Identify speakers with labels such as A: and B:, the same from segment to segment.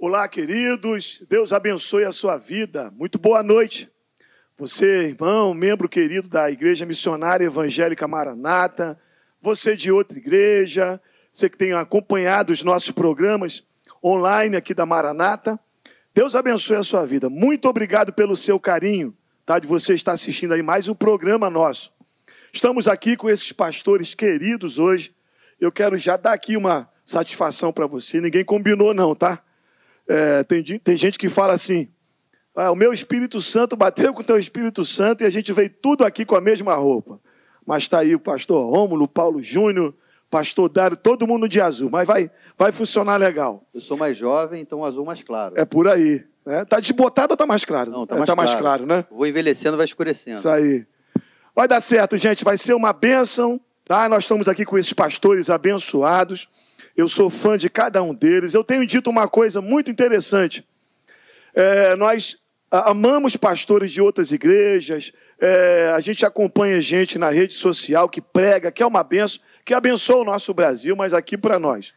A: Olá, queridos. Deus abençoe a sua vida. Muito boa noite. Você, irmão, membro querido da Igreja Missionária Evangélica Maranata, você de outra igreja, você que tem acompanhado os nossos programas online aqui da Maranata. Deus abençoe a sua vida. Muito obrigado pelo seu carinho, tá? De você estar assistindo aí mais um programa nosso. Estamos aqui com esses pastores queridos hoje. Eu quero já dar aqui uma satisfação para você. Ninguém combinou, não, tá? É, tem, tem gente que fala assim: ah, o meu Espírito Santo bateu com o teu Espírito Santo e a gente veio tudo aqui com a mesma roupa. Mas está aí o pastor Rômulo, Paulo Júnior, pastor Dário, todo mundo de azul. Mas vai, vai funcionar legal.
B: Eu sou mais jovem, então azul mais claro.
A: É por aí. Né? Tá desbotado ou tá mais claro?
B: Não, tá,
A: é,
B: mais,
A: tá
B: claro.
A: mais claro, né?
B: Vou envelhecendo, vai escurecendo.
A: Isso aí. Vai dar certo, gente. Vai ser uma bênção. Tá? Nós estamos aqui com esses pastores abençoados. Eu sou fã de cada um deles. Eu tenho dito uma coisa muito interessante. É, nós amamos pastores de outras igrejas, é, a gente acompanha gente na rede social que prega, que é uma benção, que abençoa o nosso Brasil, mas aqui para nós.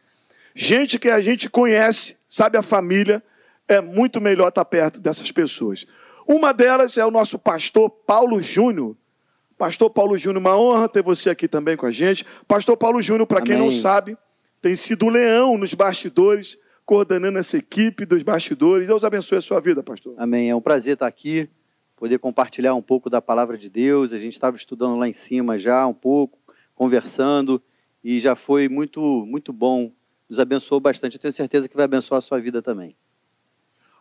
A: Gente que a gente conhece, sabe a família, é muito melhor estar perto dessas pessoas. Uma delas é o nosso pastor Paulo Júnior. Pastor Paulo Júnior, uma honra ter você aqui também com a gente. Pastor Paulo Júnior, para quem não sabe, tem sido um leão nos bastidores, coordenando essa equipe dos bastidores. Deus abençoe a sua vida, pastor.
B: Amém. É um prazer estar aqui, poder compartilhar um pouco da palavra de Deus. A gente estava estudando lá em cima já um pouco, conversando, e já foi muito, muito bom. Nos abençoou bastante. Eu tenho certeza que vai abençoar a sua vida também.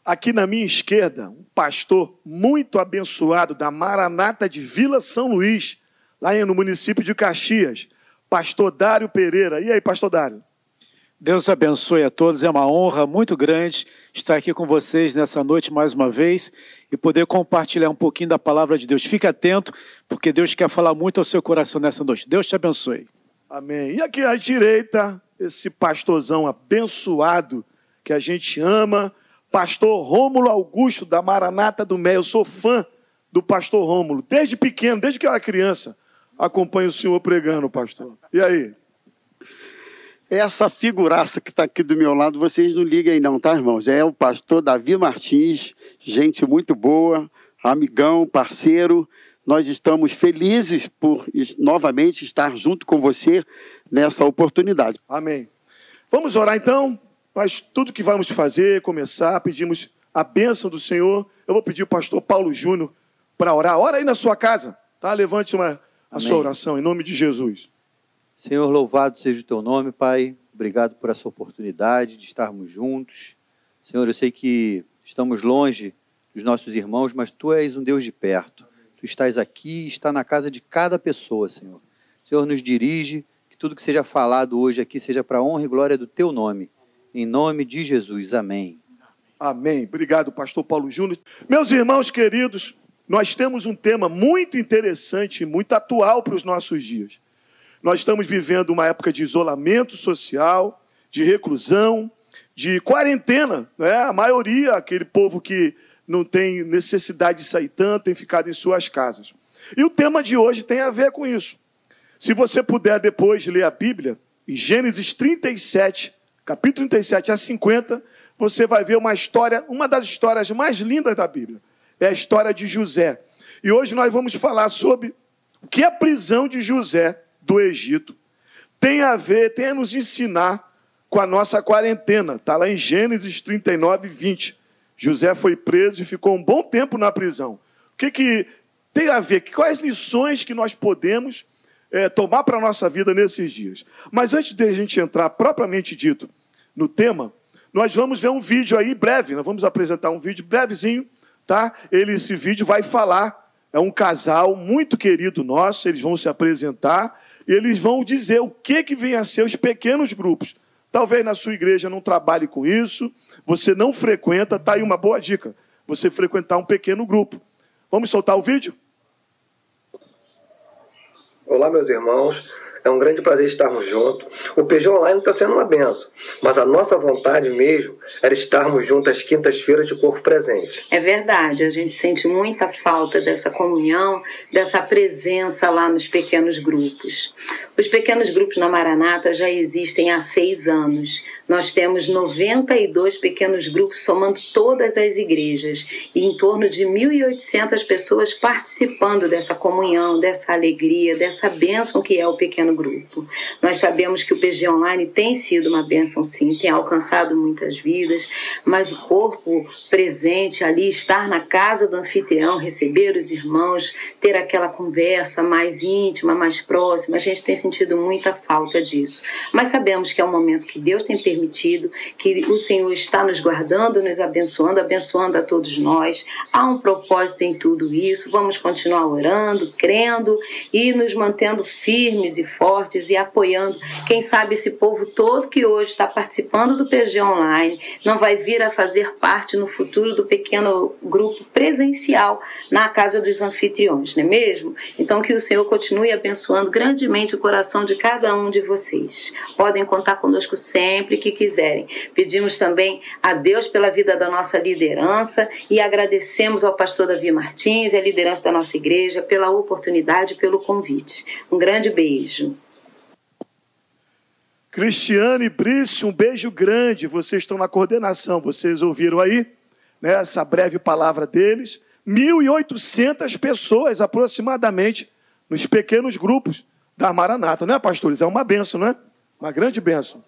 A: Aqui na minha esquerda, um pastor muito abençoado da Maranata de Vila São Luís, lá no município de Caxias, pastor Dário Pereira. E aí, pastor Dário?
C: Deus abençoe a todos. É uma honra muito grande estar aqui com vocês nessa noite mais uma vez e poder compartilhar um pouquinho da palavra de Deus. Fique atento, porque Deus quer falar muito ao seu coração nessa noite. Deus te abençoe.
A: Amém. E aqui à direita, esse pastorzão abençoado que a gente ama, pastor Rômulo Augusto da Maranata do Mé. Eu sou fã do pastor Rômulo, desde pequeno, desde que eu era criança. Acompanho o senhor pregando, pastor. E aí?
D: Essa figuraça que está aqui do meu lado, vocês não liguem não, tá, irmãos? É o pastor Davi Martins, gente muito boa, amigão, parceiro. Nós estamos felizes por novamente estar junto com você nessa oportunidade.
A: Amém. Vamos orar então? Mas tudo que vamos fazer, começar, pedimos a bênção do Senhor. Eu vou pedir o pastor Paulo Júnior para orar. Ora aí na sua casa, tá? Levante uma, a Amém. sua oração em nome de Jesus.
B: Senhor, louvado seja o teu nome, Pai. Obrigado por essa oportunidade de estarmos juntos. Senhor, eu sei que estamos longe dos nossos irmãos, mas tu és um Deus de perto. Tu estás aqui, está na casa de cada pessoa, Senhor. Senhor, nos dirige, que tudo que seja falado hoje aqui seja para a honra e glória do teu nome. Em nome de Jesus. Amém.
A: Amém. Obrigado, pastor Paulo Júnior. Meus irmãos queridos, nós temos um tema muito interessante e muito atual para os nossos dias. Nós estamos vivendo uma época de isolamento social, de reclusão, de quarentena. Né? A maioria, aquele povo que não tem necessidade de sair tanto, tem ficado em suas casas. E o tema de hoje tem a ver com isso. Se você puder depois ler a Bíblia, em Gênesis 37, capítulo 37 a 50, você vai ver uma história, uma das histórias mais lindas da Bíblia. É a história de José. E hoje nós vamos falar sobre o que a prisão de José do Egito tem a ver, tem a nos ensinar com a nossa quarentena. Está lá em Gênesis 39, 20. José foi preso e ficou um bom tempo na prisão. O que, que tem a ver? Quais lições que nós podemos é, tomar para a nossa vida nesses dias? Mas antes de a gente entrar propriamente dito no tema, nós vamos ver um vídeo aí breve. Nós vamos apresentar um vídeo brevezinho, tá? Ele, esse vídeo vai falar. É um casal muito querido nosso. Eles vão se apresentar eles vão dizer o que, que vem a ser os pequenos grupos. Talvez na sua igreja não trabalhe com isso, você não frequenta, está aí uma boa dica. Você frequentar um pequeno grupo. Vamos soltar o vídeo?
E: Olá, meus irmãos. É um grande prazer estarmos juntos. O PG Online está sendo uma benção, mas a nossa vontade mesmo era estarmos juntos às quintas-feiras de corpo presente.
F: É verdade, a gente sente muita falta dessa comunhão, dessa presença lá nos pequenos grupos. Os pequenos grupos na Maranata já existem há seis anos. Nós temos 92 pequenos grupos, somando todas as igrejas, e em torno de 1.800 pessoas participando dessa comunhão, dessa alegria, dessa bênção que é o pequeno grupo. Nós sabemos que o PG Online tem sido uma bênção, sim, tem alcançado muitas vidas, mas o corpo presente ali, estar na casa do anfitrião, receber os irmãos, ter aquela conversa mais íntima, mais próxima, a gente tem sentido muita falta disso. Mas sabemos que é um momento que Deus tem permitido, que o Senhor está nos guardando, nos abençoando, abençoando a todos nós. Há um propósito em tudo isso. Vamos continuar orando, crendo e nos mantendo firmes e fortes e apoiando. Quem sabe esse povo todo que hoje está participando do PG Online não vai vir a fazer parte no futuro do pequeno grupo presencial na casa dos anfitriões, não é mesmo? Então que o Senhor continue abençoando grandemente o coração de cada um de vocês. Podem contar conosco sempre que quiserem. Pedimos também a Deus pela vida da nossa liderança e agradecemos ao pastor Davi Martins e à liderança da nossa igreja pela oportunidade pelo convite. Um grande beijo.
A: Cristiane e Brice, um beijo grande. Vocês estão na coordenação, vocês ouviram aí né, essa breve palavra deles. 1.800 pessoas aproximadamente nos pequenos grupos da Maranata, não é, pastores? É uma benção, não é? Uma grande benção.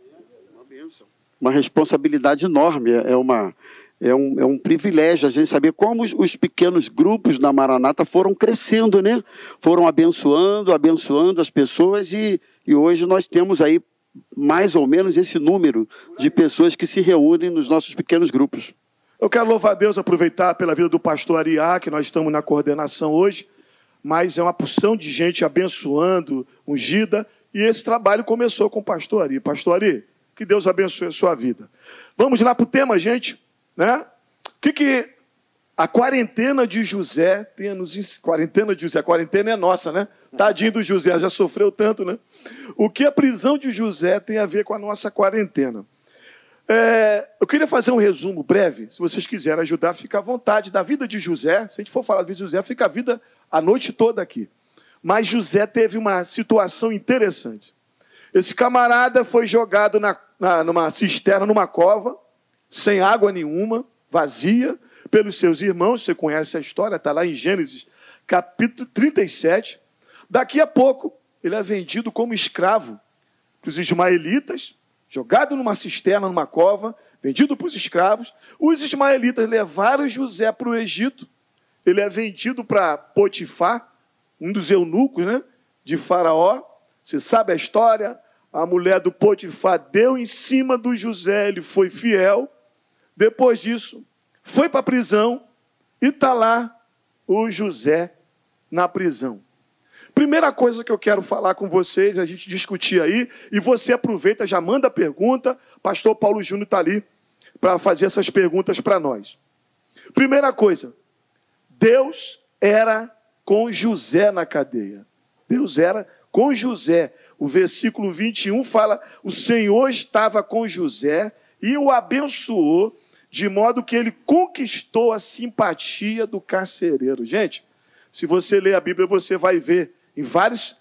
D: Uma responsabilidade enorme, é, uma, é, um, é um privilégio a gente saber como os, os pequenos grupos da Maranata foram crescendo, né? Foram abençoando, abençoando as pessoas e, e hoje nós temos aí mais ou menos esse número de pessoas que se reúnem nos nossos pequenos grupos.
A: Eu quero louvar a Deus, aproveitar pela vida do pastor Ariá, que nós estamos na coordenação hoje, mas é uma porção de gente abençoando, ungida, e esse trabalho começou com o pastor Ari. Pastor Ari, que Deus abençoe a sua vida. Vamos lá para o tema, gente. Né? O que, que a quarentena de José tem a nos Quarentena de José, a quarentena é nossa, né? Tadinho do José, já sofreu tanto, né? O que a prisão de José tem a ver com a nossa quarentena? É, eu queria fazer um resumo breve, se vocês quiserem ajudar, fica à vontade, da vida de José. Se a gente for falar da vida de José, fica a vida a noite toda aqui. Mas José teve uma situação interessante. Esse camarada foi jogado na, na, numa cisterna, numa cova, sem água nenhuma, vazia, pelos seus irmãos. Você conhece a história, está lá em Gênesis, capítulo 37. Daqui a pouco, ele é vendido como escravo para os ismaelitas, jogado numa cisterna, numa cova, vendido para os escravos. Os ismaelitas levaram José para o Egito. Ele é vendido para Potifar, um dos eunucos né, de Faraó. Você sabe a história? A mulher do Potifar deu em cima do José, ele foi fiel. Depois disso, foi para a prisão e está lá o José na prisão. Primeira coisa que eu quero falar com vocês, a gente discutir aí, e você aproveita, já manda pergunta, pastor Paulo Júnior está ali para fazer essas perguntas para nós. Primeira coisa, Deus era com José na cadeia. Deus era com José. O versículo 21 fala: o Senhor estava com José e o abençoou, de modo que ele conquistou a simpatia do carcereiro. Gente, se você ler a Bíblia, você vai ver em vários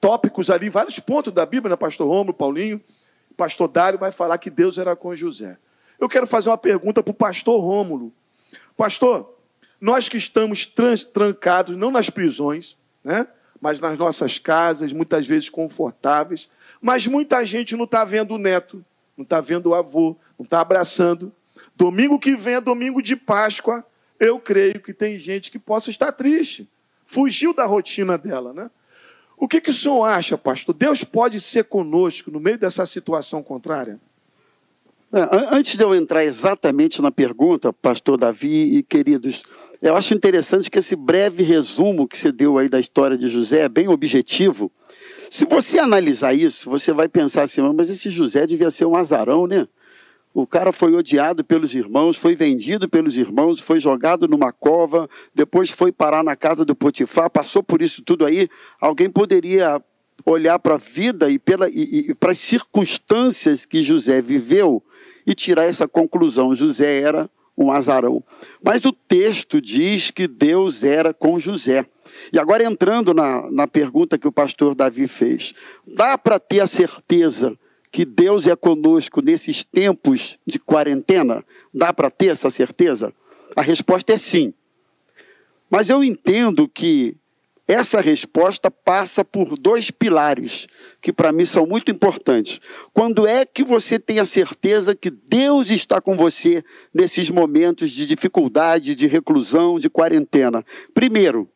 A: tópicos ali, vários pontos da Bíblia, né? Pastor Romulo, Paulinho, Pastor Dário vai falar que Deus era com José. Eu quero fazer uma pergunta para o pastor Rômulo. Pastor, nós que estamos trancados, não nas prisões, né? Mas nas nossas casas, muitas vezes confortáveis, mas muita gente não está vendo o neto, não está vendo o avô, não está abraçando. Domingo que vem é domingo de Páscoa, eu creio que tem gente que possa estar triste fugiu da rotina dela, né? O que, que o senhor acha, pastor? Deus pode ser conosco no meio dessa situação contrária?
D: É, antes de eu entrar exatamente na pergunta, pastor Davi e queridos, eu acho interessante que esse breve resumo que você deu aí da história de José é bem objetivo. Se você analisar isso, você vai pensar assim, mas esse José devia ser um azarão, né? O cara foi odiado pelos irmãos, foi vendido pelos irmãos, foi jogado numa cova, depois foi parar na casa do Potifar, passou por isso tudo aí. Alguém poderia olhar para a vida e, pela, e, e para as circunstâncias que José viveu e tirar essa conclusão. José era um azarão. Mas o texto diz que Deus era com José. E agora entrando na, na pergunta que o pastor Davi fez, dá para ter a certeza que Deus é conosco nesses tempos de quarentena? Dá para ter essa certeza? A resposta é sim. Mas eu entendo que essa resposta passa por dois pilares que para mim são muito importantes. Quando é que você tem a certeza que Deus está com você nesses momentos de dificuldade, de reclusão, de quarentena? Primeiro,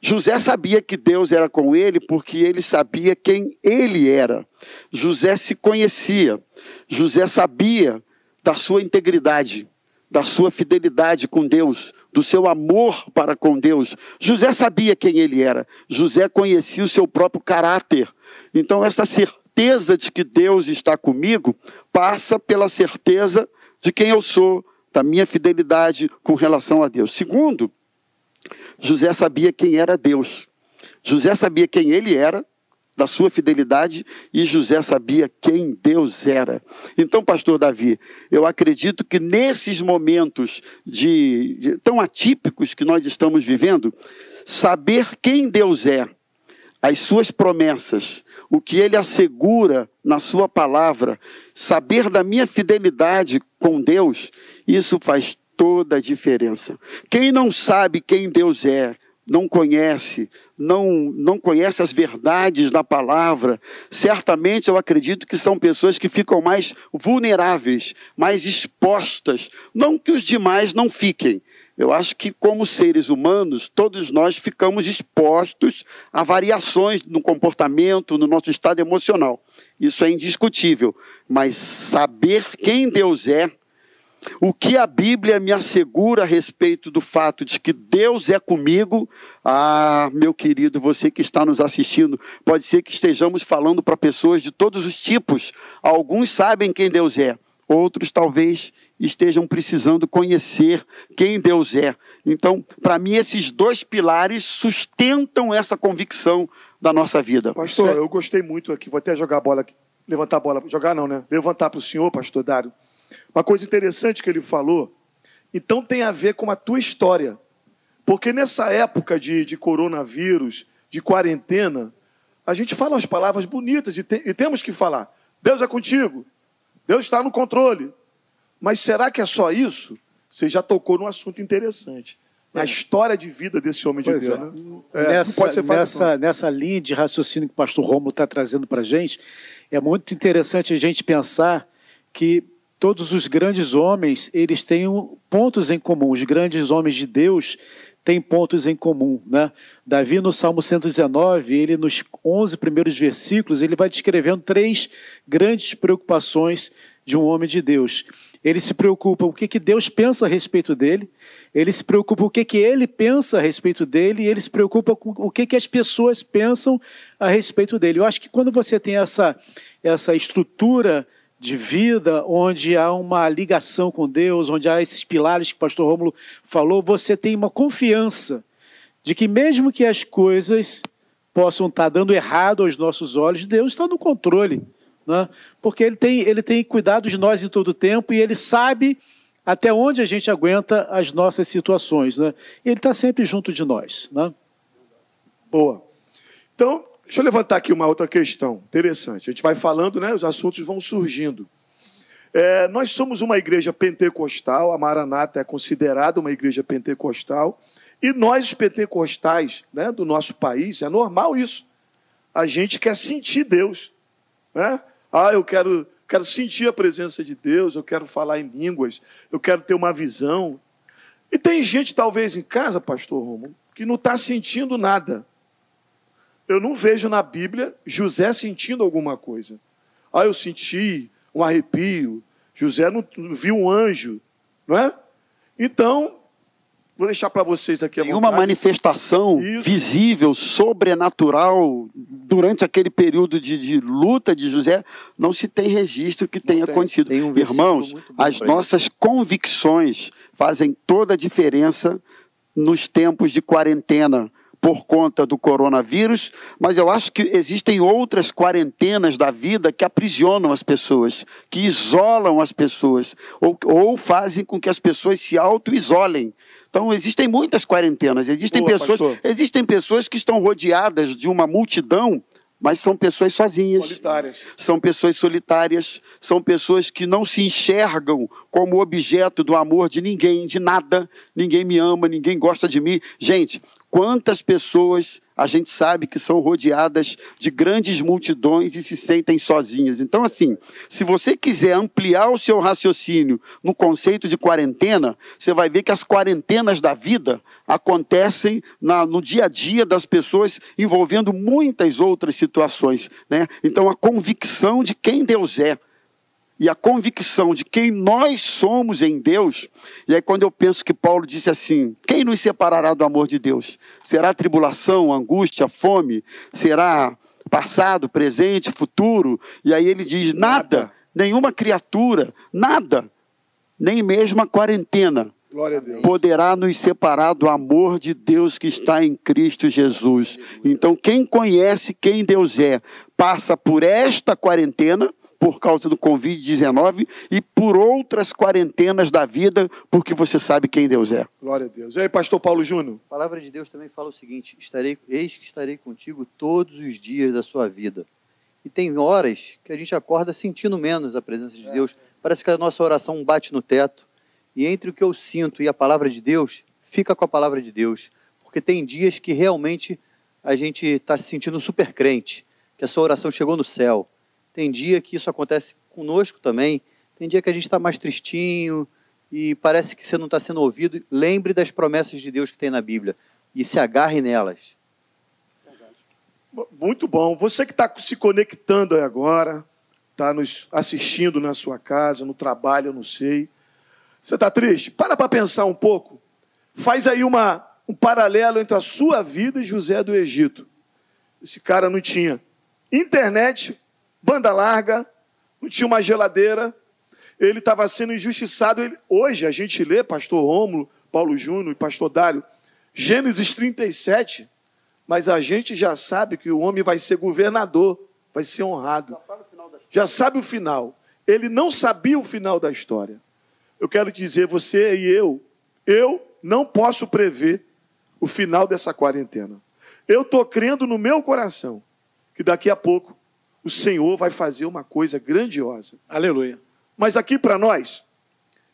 D: José sabia que Deus era com ele porque ele sabia quem ele era. José se conhecia. José sabia da sua integridade da sua fidelidade com Deus, do seu amor para com Deus. José sabia quem ele era. José conhecia o seu próprio caráter. Então, essa certeza de que Deus está comigo passa pela certeza de quem eu sou, da minha fidelidade com relação a Deus. Segundo, José sabia quem era Deus. José sabia quem ele era da sua fidelidade e José sabia quem Deus era. Então, pastor Davi, eu acredito que nesses momentos de, de, tão atípicos que nós estamos vivendo, saber quem Deus é, as suas promessas, o que ele assegura na sua palavra, saber da minha fidelidade com Deus, isso faz toda a diferença. Quem não sabe quem Deus é, não conhece, não, não conhece as verdades da palavra, certamente eu acredito que são pessoas que ficam mais vulneráveis, mais expostas. Não que os demais não fiquem. Eu acho que, como seres humanos, todos nós ficamos expostos a variações no comportamento, no nosso estado emocional. Isso é indiscutível. Mas saber quem Deus é o que a Bíblia me assegura a respeito do fato de que Deus é comigo? Ah, meu querido, você que está nos assistindo, pode ser que estejamos falando para pessoas de todos os tipos. Alguns sabem quem Deus é, outros talvez estejam precisando conhecer quem Deus é. Então, para mim, esses dois pilares sustentam essa convicção da nossa vida.
A: Pastor, eu gostei muito aqui, vou até jogar a bola aqui. Levantar a bola, jogar não, né? Levantar para o senhor, pastor Dário uma coisa interessante que ele falou, então tem a ver com a tua história. Porque nessa época de, de coronavírus, de quarentena, a gente fala umas palavras bonitas e, te, e temos que falar. Deus é contigo, Deus está no controle. Mas será que é só isso? Você já tocou num assunto interessante. Na é. história de vida desse homem
C: pois
A: de Deus.
C: É. Né? É, nessa, nessa, nessa linha de raciocínio que o pastor Romulo está trazendo para a gente, é muito interessante a gente pensar que todos os grandes homens, eles têm pontos em comum. Os grandes homens de Deus têm pontos em comum. Né? Davi, no Salmo 119, ele nos 11 primeiros versículos, ele vai descrevendo três grandes preocupações de um homem de Deus. Ele se preocupa o que, que Deus pensa a respeito dele, ele se preocupa o que, que ele pensa a respeito dele, e ele se preocupa com o que, que as pessoas pensam a respeito dele. Eu acho que quando você tem essa, essa estrutura de vida, onde há uma ligação com Deus, onde há esses pilares que o pastor Rômulo falou, você tem uma confiança de que mesmo que as coisas possam estar dando errado aos nossos olhos, Deus está no controle. Né? Porque ele tem, ele tem cuidado de nós em todo o tempo e ele sabe até onde a gente aguenta as nossas situações. Né? Ele está sempre junto de nós. Né?
A: Boa. Então, Deixa eu levantar aqui uma outra questão interessante. A gente vai falando, né? Os assuntos vão surgindo. É, nós somos uma igreja pentecostal, a Maranata é considerada uma igreja pentecostal, e nós, os pentecostais né, do nosso país, é normal isso. A gente quer sentir Deus. Né? Ah, eu quero, quero sentir a presença de Deus, eu quero falar em línguas, eu quero ter uma visão. E tem gente, talvez, em casa, pastor Romulo, que não está sentindo nada eu não vejo na Bíblia José sentindo alguma coisa. Ah, eu senti um arrepio. José não viu um anjo, não é? Então, vou deixar para vocês aqui a
D: Tem uma manifestação Isso. visível, sobrenatural, durante aquele período de, de, luta de José, não se tem registro que tenha tem. acontecido. Tem um Irmãos, as nossas convicções fazem toda a diferença nos tempos de quarentena por conta do coronavírus, mas eu acho que existem outras quarentenas da vida que aprisionam as pessoas, que isolam as pessoas, ou, ou fazem com que as pessoas se auto-isolem. Então, existem muitas quarentenas, existem, Boa, pessoas, existem pessoas que estão rodeadas de uma multidão mas são pessoas sozinhas.
A: Solitárias.
D: São pessoas solitárias, são pessoas que não se enxergam como objeto do amor de ninguém, de nada. Ninguém me ama, ninguém gosta de mim. Gente, quantas pessoas a gente sabe que são rodeadas de grandes multidões e se sentem sozinhas. Então, assim, se você quiser ampliar o seu raciocínio no conceito de quarentena, você vai ver que as quarentenas da vida acontecem na, no dia a dia das pessoas, envolvendo muitas outras situações. Né? Então, a convicção de quem Deus é e a convicção de quem nós somos em Deus, e aí quando eu penso que Paulo disse assim: quem nos separará do amor de Deus? Será tribulação, angústia, fome? Será passado, presente, futuro? E aí ele diz: nada,
A: Nada.
D: nenhuma criatura, nada, nem mesmo a quarentena
A: a
D: poderá nos separar do amor de Deus que está em Cristo Jesus. Então, quem conhece quem Deus é, passa por esta quarentena, por causa do Covid-19, e por outras quarentenas da vida, porque você sabe quem Deus é.
A: Glória a Deus. E aí, pastor Paulo Júnior?
B: A palavra de Deus também fala o seguinte: estarei, eis que estarei contigo todos os dias da sua vida. E tem horas que a gente acorda sentindo menos a presença de Deus. Parece que a nossa oração bate no teto. E entre o que eu sinto e a palavra de Deus, fica com a palavra de Deus. Porque tem dias que realmente a gente está se sentindo super crente, que a sua oração chegou no céu. Tem dia que isso acontece conosco também. Tem dia que a gente está mais tristinho e parece que você não está sendo ouvido. Lembre das promessas de Deus que tem na Bíblia e se agarre nelas.
A: Muito bom. Você que está se conectando aí agora, está nos assistindo na sua casa, no trabalho, eu não sei. Você está triste? Para para pensar um pouco. Faz aí uma, um paralelo entre a sua vida e José do Egito. Esse cara não tinha internet, banda larga, não tinha uma geladeira. Ele estava sendo injustiçado. Ele- hoje a gente lê, pastor Rômulo, Paulo Júnior e pastor Dário, Gênesis 37. Mas a gente já sabe que o homem vai ser governador, vai ser honrado. Já sabe o final. Ele não sabia o final da história. Eu quero dizer, você e eu, eu não posso prever o final dessa quarentena. Eu estou crendo no meu coração que daqui a pouco o Senhor vai fazer uma coisa grandiosa.
C: Aleluia.
A: Mas aqui para nós,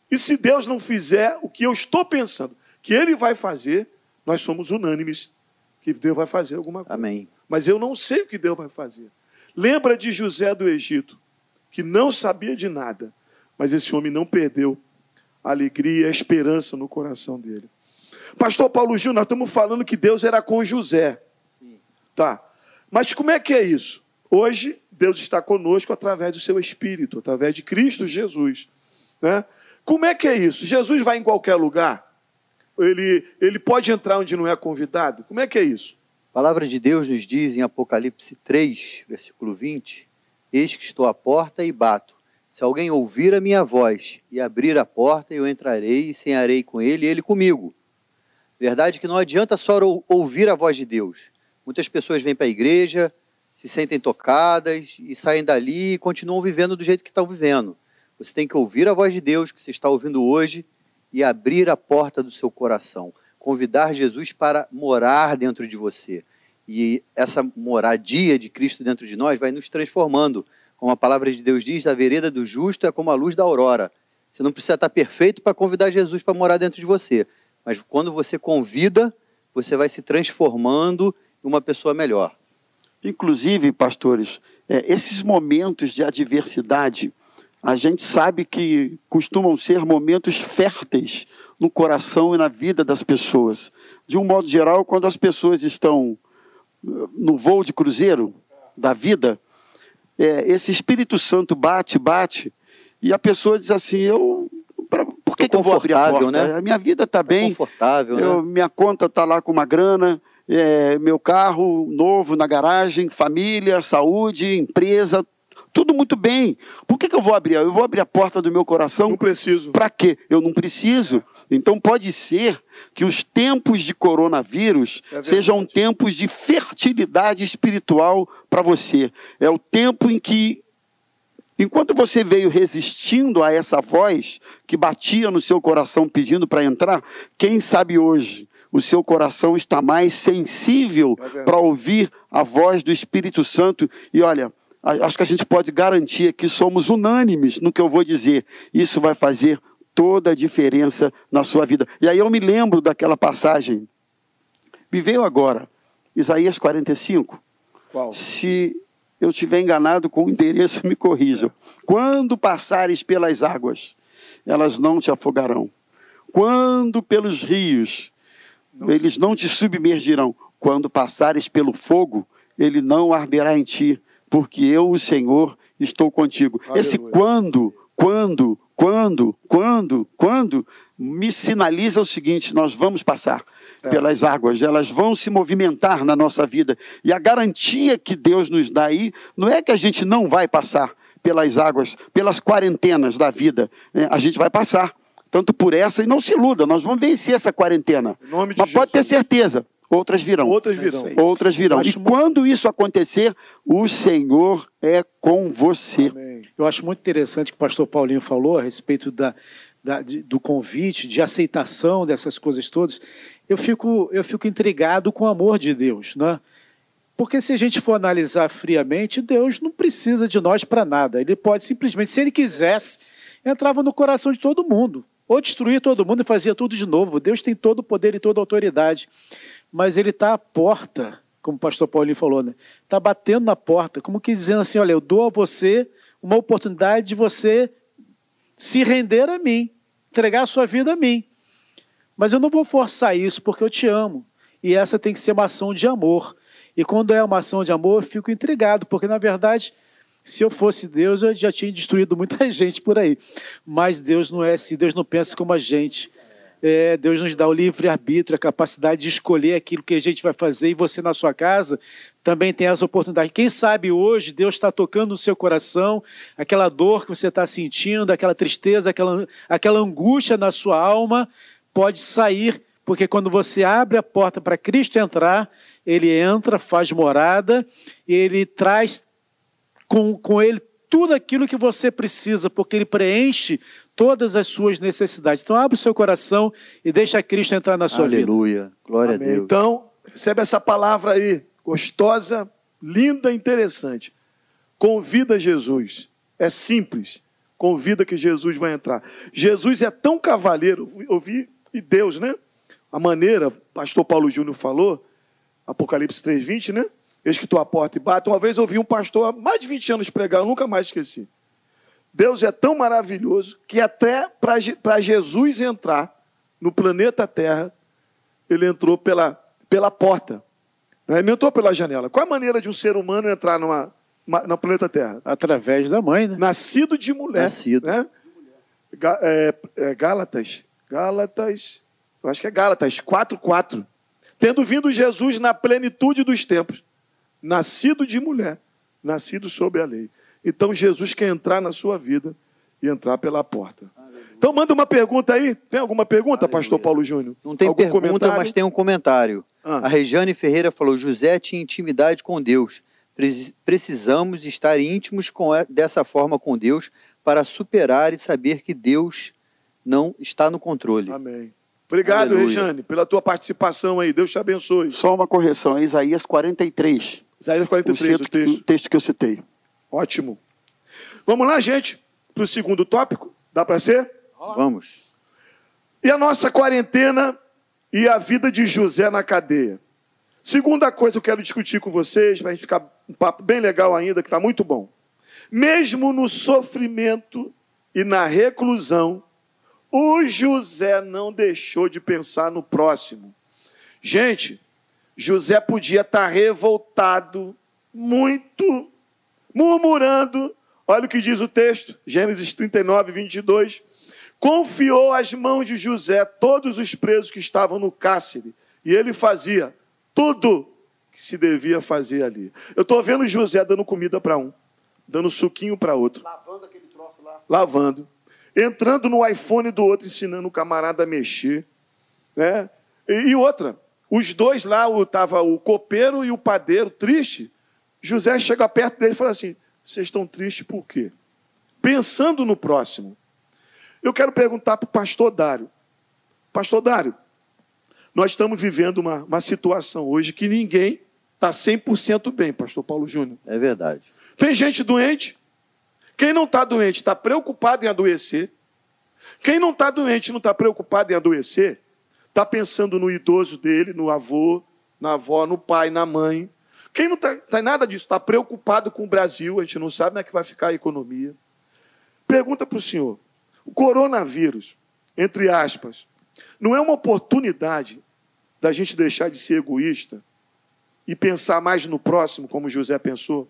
A: e se Deus não fizer o que eu estou pensando que Ele vai fazer, nós somos unânimes que Deus vai fazer alguma coisa.
B: Amém.
A: Mas eu não sei o que Deus vai fazer. Lembra de José do Egito, que não sabia de nada, mas esse homem não perdeu a alegria a esperança no coração dele. Pastor Paulo Júnior, nós estamos falando que Deus era com José. Tá. Mas como é que é isso? Hoje, Deus está conosco através do seu Espírito, através de Cristo Jesus. Né? Como é que é isso? Jesus vai em qualquer lugar? Ele, ele pode entrar onde não é convidado? Como é que é isso?
B: A palavra de Deus nos diz em Apocalipse 3, versículo 20: Eis que estou à porta e bato. Se alguém ouvir a minha voz e abrir a porta, eu entrarei e cearei com ele e ele comigo. Verdade que não adianta só ou- ouvir a voz de Deus. Muitas pessoas vêm para a igreja, se sentem tocadas e saem dali e continuam vivendo do jeito que estão vivendo. Você tem que ouvir a voz de Deus que você está ouvindo hoje e abrir a porta do seu coração. Convidar Jesus para morar dentro de você. E essa moradia de Cristo dentro de nós vai nos transformando. Como a palavra de Deus diz, a vereda do justo é como a luz da aurora. Você não precisa estar perfeito para convidar Jesus para morar dentro de você. Mas quando você convida, você vai se transformando em uma pessoa melhor.
D: Inclusive, pastores, é, esses momentos de adversidade, a gente sabe que costumam ser momentos férteis no coração e na vida das pessoas. De um modo geral, quando as pessoas estão eh, no voo de cruzeiro da vida, é, esse Espírito Santo bate, bate, e a pessoa diz assim: eu, pra, por que, que eu vou abrir a
B: confortável,
D: porta?
B: né?
D: A minha vida está bem,
B: Confortável,
D: eu-
B: né?
D: minha conta está lá com uma grana, é, meu carro novo na garagem, família, saúde, empresa, tudo muito bem. Por que, que eu vou abrir? Eu vou abrir a porta do meu coração
A: Não preciso.
D: para quê? Eu não preciso. Então pode ser que os tempos de coronavírus
A: É
D: sejam tempos de fertilidade espiritual para você. É o tempo em que, enquanto você veio resistindo a essa voz que batia no seu coração pedindo para entrar, quem sabe hoje o seu coração está mais sensível
A: É
D: para ouvir a voz do Espírito Santo. E olha, acho que a gente pode garantir que somos unânimes no que eu vou dizer. Isso vai fazer toda a diferença na sua vida. E aí eu me lembro daquela passagem. Me veio agora, Isaías 45.
A: Qual?
D: Se eu estiver enganado com o endereço, me corrijam. Quando passares pelas águas, elas não te afogarão. Quando pelos rios, eles não te submergirão. Quando passares pelo fogo, ele não arderá em ti, porque eu, o Senhor, estou contigo. Esse
A: Aleluia.
D: quando, quando, quando, quando, quando, me sinaliza o seguinte: nós vamos passar pelas águas, elas vão se movimentar na nossa vida. E a garantia que Deus nos dá aí não é que a gente não vai passar pelas águas, pelas quarentenas da vida. né? A gente vai passar, tanto por essa, e não se iluda, nós vamos vencer essa quarentena.
A: Em nome de
D: Mas pode ter
A: Jesus.
D: certeza, outras virão.
A: Outras
C: É
A: virão.
D: Outras virão. E
C: muito-
D: quando isso acontecer, o Senhor é com você.
A: Amém.
C: Eu acho muito interessante o que o pastor Paulinho falou a respeito da, da- de- do convite, de aceitação dessas coisas todas. Eu fico, eu fico intrigado com o amor de Deus. Né? Porque se a gente for analisar friamente, Deus não precisa de nós para nada. Ele pode simplesmente, se ele quisesse, entrava no coração de todo mundo. Ou destruir todo mundo e fazia tudo de novo. Deus tem todo o poder e toda a autoridade. Mas ele está à porta, como o pastor Paulinho falou, né? Está batendo na porta, como que dizendo assim: olha, eu dou a você uma oportunidade de você se render a mim, entregar a sua vida a mim. Mas eu não vou forçar isso porque eu te amo. E essa tem que ser uma ação de amor. E quando é uma ação de amor, eu fico intrigado, porque na verdade, se eu fosse Deus, eu já tinha destruído muita gente por aí. Mas Deus não é assim, Deus não pensa como a gente. É, Deus nos dá o livre-arbítrio, a capacidade de escolher aquilo que a gente vai fazer, e você na sua casa também tem essa oportunidade. Quem sabe hoje Deus está tocando no seu coração, aquela dor que você está sentindo, aquela tristeza, aquela, aquela angústia na sua alma, pode sair, porque quando você abre a porta para Cristo entrar, ele entra, faz morada, ele traz com, com ele tudo aquilo que você precisa, porque ele preenche todas as suas necessidades. Então, abre o seu coração e deixa Cristo entrar na sua vida.
B: Aleluia. Glória
A: Amém.
B: a Deus.
A: Então, recebe essa palavra aí, gostosa, linda, interessante. Convida Jesus. É simples. Convida que Jesus vai entrar. Jesus é tão cavaleiro, eu vi, e Deus, né? A maneira, o pastor Paulo Júnior falou, Apocalipse 3,20, né? Eis que tua porta e bate. Uma vez eu ouvi um pastor há mais de 20 anos pregar, eu nunca mais esqueci. Deus é tão maravilhoso que até para Jesus entrar no planeta Terra, ele entrou pela, pela porta. Né? Ele não entrou pela janela. Qual a maneira de um ser humano entrar numa, uma- no planeta Terra?
C: Através da mãe, né?
A: Nascido de mulher.
B: Nascido.
A: Né? Ga- é, é, Gálatas. Gálatas. Eu acho que é Gálatas 4,4. Tendo vindo Jesus na plenitude dos tempos, nascido de mulher, nascido sob a lei. Então Jesus quer entrar na sua vida e entrar pela porta. Então manda uma pergunta aí. Tem alguma pergunta, pastor Paulo Júnior?
B: Não tem
A: Algum
B: pergunta,
A: comentário?
B: mas tem um comentário.
A: Ah.
B: A Regiane Ferreira falou: José tinha intimidade com Deus. Preci- Precisamos estar íntimos com e- dessa forma com Deus para superar e saber que Deus não está no controle.
A: Amém. Obrigado,
B: Aleluia.
A: Rejane, pela tua participação aí. Deus te abençoe.
D: Só uma correção, é Isaías 43,
A: Isaías
D: o
A: 43, o
D: texto,
A: texto.
D: o texto que eu citei.
A: Ótimo. Vamos lá, gente, para o segundo tópico. Dá para ser?
B: Vamos.
A: E a nossa quarentena e a vida de José na cadeia. Segunda coisa que eu quero discutir com vocês, para a gente ficar um papo bem legal ainda, que está muito bom. Mesmo no sofrimento e na reclusão, o José não deixou de pensar no próximo. Gente, José podia estar revoltado, muito, murmurando. Olha o que diz o texto, Gênesis 39, 22. Confiou às mãos de José todos os presos que estavam no cárcere, e ele fazia tudo que se devia fazer ali. Eu estou vendo José dando comida para um, dando suquinho para outro. Lavando aquele troço lá. Lavando. Entrando no iPhone do outro, ensinando o camarada a mexer. Né? E, e outra, os dois lá, o, tava o copeiro e o padeiro, triste. José chega perto dele e fala assim: vocês estão tristes por quê? Pensando no próximo. Eu quero perguntar para o pastor Dário. Pastor Dário, Nós estamos vivendo uma, uma situação hoje que ninguém está 100% bem, pastor Paulo Júnior.
B: É verdade.
A: Tem gente doente. Quem não está doente está preocupado em adoecer. Quem não está doente não está preocupado em adoecer, está pensando no idoso dele, no avô, na avó, no pai, na mãe. Quem não está tá nada disso, está preocupado com o Brasil, a gente não sabe como é que vai ficar a economia. Pergunta para o senhor: o coronavírus, entre aspas, não é uma oportunidade da gente deixar de ser egoísta e pensar mais no próximo, como José pensou?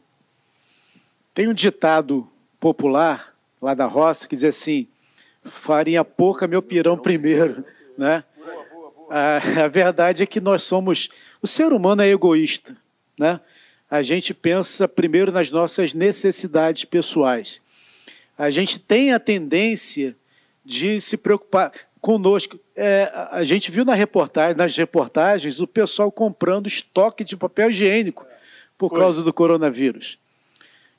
C: Tem um ditado popular lá da roça que diz assim: farinha pouca, meu pirão primeiro, né? A, a verdade é que nós somos, o ser humano é egoísta, né? A gente pensa primeiro nas nossas necessidades pessoais. A gente tem a tendência de se preocupar conosco. É, a gente viu na reportagem, nas reportagens o pessoal comprando estoque de papel higiênico por Foi. causa do coronavírus.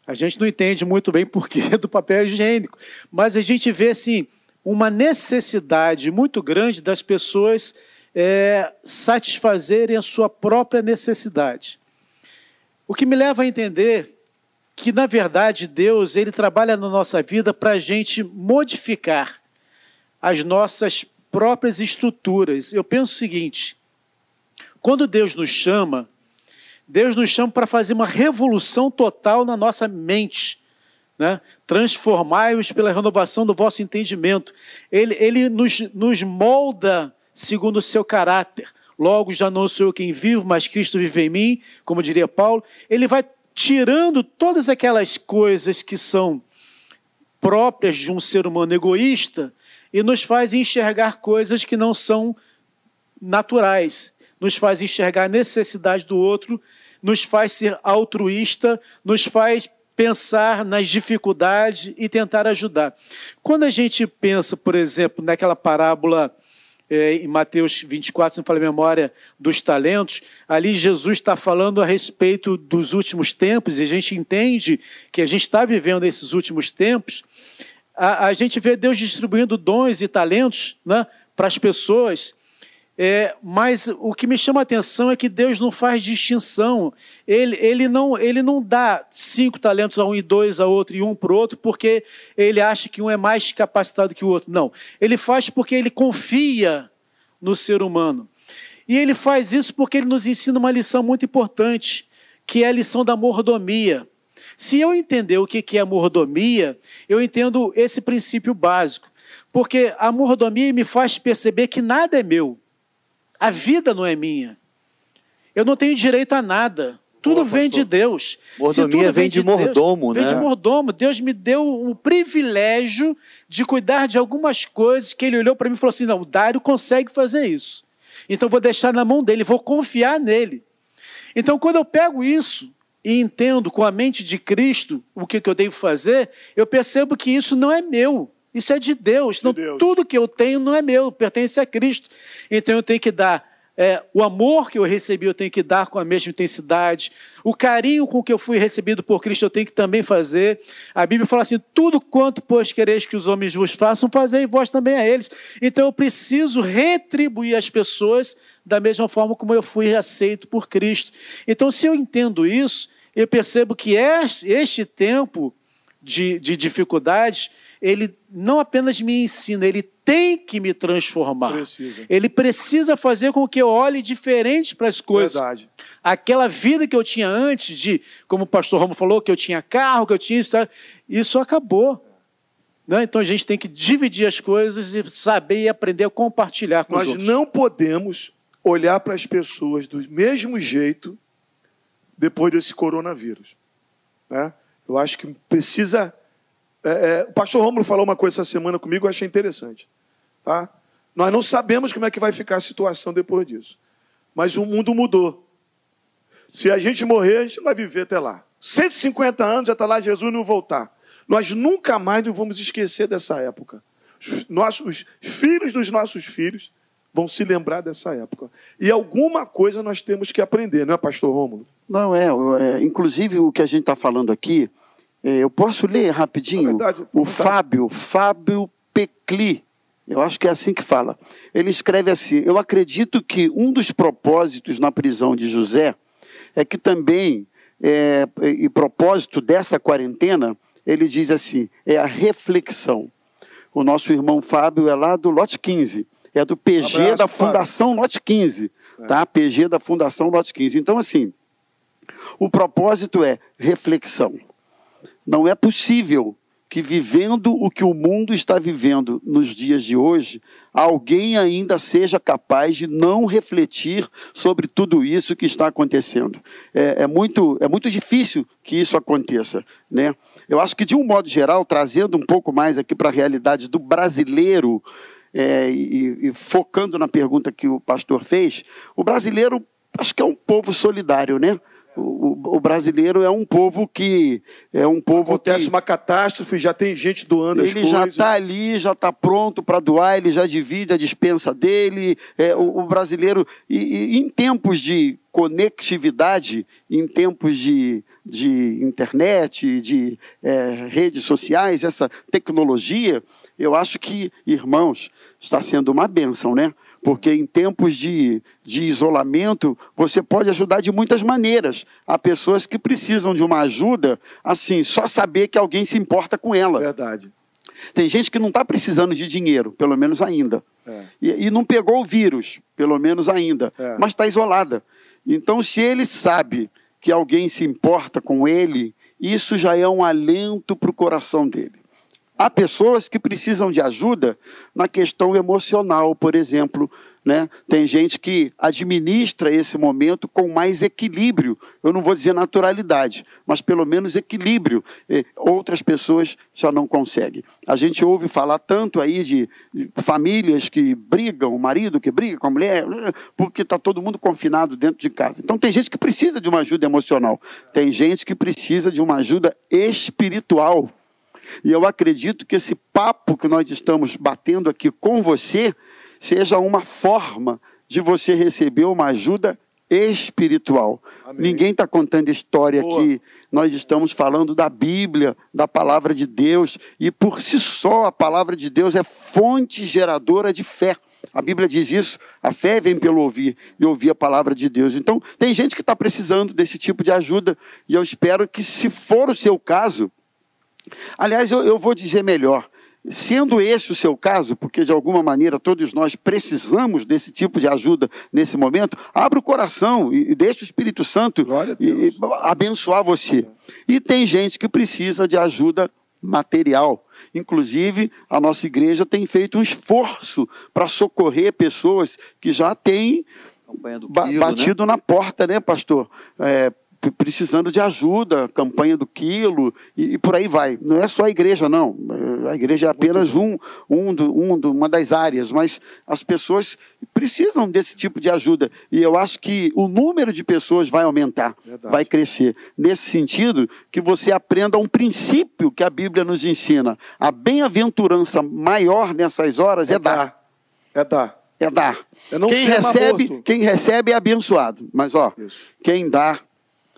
C: A gente não entende muito bem porquê do papel higiênico, mas a gente vê assim uma necessidade muito grande das pessoas é, satisfazerem a sua própria necessidade. O que me leva a entender que, na verdade, Deus ele trabalha na nossa vida para a gente modificar as nossas próprias estruturas. Eu penso o seguinte: quando Deus nos chama, Deus nos chama para fazer uma revolução total na nossa mente. Né? Transformai-os pela renovação do vosso entendimento. Ele, ele nos, nos molda segundo o seu caráter. Logo, já não sou eu quem vivo, mas Cristo vive em mim, como diria Paulo. Ele vai tirando todas aquelas coisas que são próprias de um ser humano egoísta e nos faz enxergar coisas que não são naturais, nos faz enxergar a necessidade do outro, nos faz ser altruísta, nos faz pensar nas dificuldades e tentar ajudar. Quando a gente pensa, por exemplo, naquela parábola em Mateus 24, se não falei memória, dos talentos, ali Jesus está falando a respeito dos últimos tempos, e a gente entende que a gente está vivendo esses últimos tempos. A, a, gente vê Deus distribuindo dons e talentos né, para as pessoas. É, mas o que me chama a atenção é que Deus não faz distinção. Ele, ele, não, ele não dá cinco talentos a um e dois a outro e um para o outro porque ele acha que um é mais capacitado que o outro. Não. Ele faz porque ele confia no ser humano. E ele faz isso porque ele nos ensina uma lição muito importante, que é a lição da mordomia. Se eu entender o que é mordomia, eu entendo esse princípio básico. Porque a mordomia me faz perceber que nada é meu. A vida não é minha. Eu não tenho direito a nada. Tudo Boa, vem de Deus.
B: Mordomia vem, vem de, de mordomo,
C: Deus,
B: né?
C: Vem de mordomo. Deus me deu o privilégio de cuidar de algumas coisas que ele olhou para mim e falou assim: não, o Dário consegue fazer isso. Então vou deixar na mão dele, vou confiar nele. Então, quando eu pego isso e entendo com a mente de Cristo o que, que eu devo fazer, eu percebo que isso não é meu. Isso é de Deus. De então, Deus. tudo que eu tenho não é meu, pertence a Cristo. Então eu tenho que dar é, o amor que eu recebi, eu tenho que dar com a mesma intensidade. O carinho com que eu fui recebido por Cristo, eu tenho que também fazer. A Bíblia fala assim: tudo quanto, pois, quereis que os homens vos façam, fazei vós também a eles. Então eu preciso retribuir as pessoas da mesma forma como eu fui aceito por Cristo. Então, se eu entendo isso, eu percebo que este tempo de, de dificuldades ele não apenas me ensina, ele tem que me transformar. Precisa. Ele precisa fazer com que eu olhe diferente para as coisas. Verdade. Aquela vida que eu tinha antes de, como o pastor Romo falou, que eu tinha carro, que eu tinha isso, isso acabou. Né? Então a gente tem que dividir as coisas e saber e aprender a compartilhar com
A: Nós
C: os outros.
A: Nós não podemos olhar para as pessoas do mesmo jeito depois desse coronavírus. Né? Eu acho que precisa é, é, o pastor Romulo falou uma coisa essa semana comigo, eu achei interessante. Tá? Nós não sabemos como é que vai ficar a situação depois disso. Mas o mundo mudou. Se a gente morrer, a gente vai viver até lá. 150 anos já está lá Jesus não voltar. Nós nunca mais nos vamos esquecer dessa época. Os nossos filhos dos nossos filhos vão se lembrar dessa época. E alguma coisa nós temos que aprender, não é, pastor Rômulo?
D: Não, é, é inclusive o que a gente está falando aqui eu posso ler rapidinho? É verdade, o Fábio, Fábio Pecli, Eu acho que é assim que fala. Ele escreve assim: Eu acredito que um dos propósitos na prisão de José é que também, é, e propósito dessa quarentena, ele diz assim: é a reflexão. O nosso irmão Fábio é lá do lote 15, é do PG abraço, da Fundação Fábio. Lote 15, é. tá? PG da Fundação Lote 15. Então, assim, o propósito é reflexão. Não é possível que vivendo o que o mundo está vivendo nos dias de hoje, alguém ainda seja capaz de não refletir sobre tudo isso que está acontecendo. É, é, muito, é muito difícil que isso aconteça. Né? Eu acho que, de um modo geral, trazendo um pouco mais aqui para a realidade do brasileiro, é, e, e focando na pergunta que o pastor fez, o brasileiro acho que é um povo solidário, né? O, o, brasileiro é um povo que é um povo
A: acontece que, uma catástrofe já tem gente doando as
D: coisas ele já está ali já está pronto para doar ele já divide a dispensa dele. É, o, o brasileiro e, e, em tempos de conectividade em tempos de, de internet de é, redes sociais essa tecnologia eu acho que irmãos está sendo uma bênção né porque em tempos de, de isolamento, você pode ajudar de muitas maneiras. Há pessoas que precisam de uma ajuda, assim, só saber que alguém se importa com ela.
A: Verdade.
D: Tem gente que não está precisando de dinheiro, pelo menos ainda. É. E, e, não pegou o vírus, pelo menos ainda, é. mas está isolada. Então, se ele sabe que alguém se importa com ele, isso já é um alento para o coração dele. Há pessoas que precisam de ajuda na questão emocional, por exemplo. Né? Tem gente que administra esse momento com mais equilíbrio. Eu não vou dizer naturalidade, mas pelo menos equilíbrio. Outras pessoas já não conseguem. A gente ouve falar tanto aí de famílias que brigam, o marido que briga com a mulher, porque está todo mundo confinado dentro de casa. Então tem gente que precisa de uma ajuda emocional. Tem gente que precisa de uma ajuda espiritual. E eu acredito que esse papo que nós estamos batendo aqui com você seja uma forma de você receber uma ajuda espiritual. Amém. Ninguém está contando história Boa. aqui. Nós estamos falando da Bíblia, da palavra de Deus. E por si só, a palavra de Deus é fonte geradora de fé. A Bíblia diz isso, a fé vem pelo ouvir e ouvir a palavra de Deus. Então, tem gente que está precisando desse tipo de ajuda e eu espero que, se for o seu caso, Aliás, eu, eu vou dizer melhor. Sendo esse o seu caso, porque de alguma maneira todos nós precisamos desse tipo de ajuda nesse momento, abra o coração e, e deixe o Espírito Santo e, e, abençoar você. E tem gente que precisa de ajuda material. Inclusive, a nossa igreja tem feito um esforço para socorrer pessoas que já têm quilo, batido né? na porta, né, pastor? É, precisando de ajuda, campanha do quilo e, e, por aí vai. Não é só a igreja, não. A igreja é apenas um, um, do, um do, uma das áreas, mas as pessoas precisam desse tipo de ajuda. E eu acho que o número de pessoas vai aumentar, Verdade. vai crescer. Nesse sentido, que você aprenda um princípio que a Bíblia nos ensina. A bem-aventurança maior nessas horas é, é dar. dar.
A: É dar.
D: É dar. Quem recebe, quem recebe é abençoado. Mas, ó, Isso. quem dá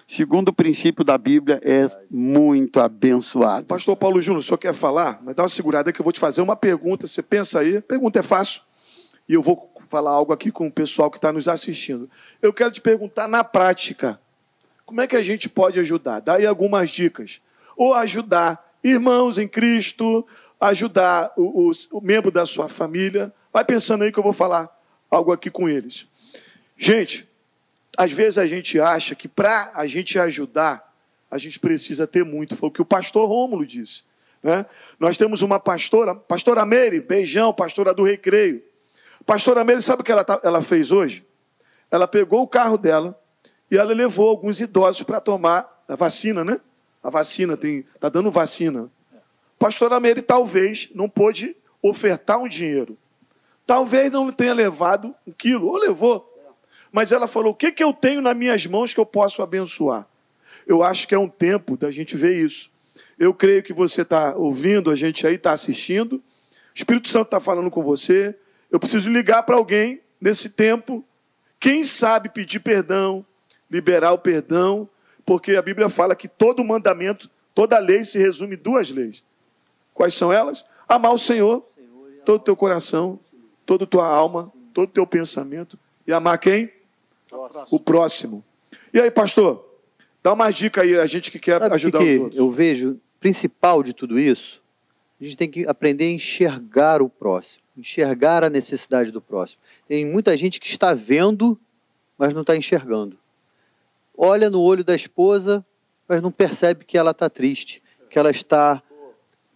D: segundo o princípio da Bíblia, é muito abençoado.
A: Pastor Paulo Júnior, o senhor quer falar? Mas dá uma segurada que eu vou te fazer uma pergunta. Você pensa aí, pergunta é fácil. E eu vou falar algo aqui com o pessoal que está nos assistindo. Eu quero te perguntar na prática, como é que a gente pode ajudar? Dá aí algumas dicas. Ou ajudar irmãos em Cristo, ajudar o, o, o membro da sua família. Vai pensando aí que eu vou falar algo aqui com eles. Gente, às vezes a gente acha que para a gente ajudar, a gente precisa ter muito. Foi o que o pastor Rômulo disse. Né? Nós temos uma pastora, pastora Meire, beijão, pastora do Recreio. Pastora Meire, sabe o que ela, tá, ela fez hoje? Ela pegou o carro dela e ela levou alguns idosos para tomar a vacina, né? A vacina, tem, tá dando vacina. Pastora Meire talvez não pôde ofertar um dinheiro. Talvez não tenha levado um quilo, ou levou mas ela falou: o que, que eu tenho nas minhas mãos que eu posso abençoar? Eu acho que é um tempo da gente ver isso. Eu creio que você está ouvindo, a gente aí está assistindo. O Espírito Santo está falando com você. Eu preciso ligar para alguém nesse tempo. Quem sabe pedir perdão, liberar o perdão, porque a Bíblia fala que todo mandamento, toda lei se resume em duas leis. Quais são elas? Amar o Senhor todo o teu coração, toda a tua alma, todo o teu pensamento. E amar quem? O próximo. E aí, pastor? Dá uma dica aí, a gente que quer
B: Sabe
A: ajudar
B: que
A: outros.
B: Eu vejo, principal de tudo isso, a gente tem que aprender a enxergar o próximo, enxergar a necessidade do próximo. Tem muita gente que está vendo, mas não está enxergando. Olha no olho da esposa, mas não percebe que ela está triste, que ela está,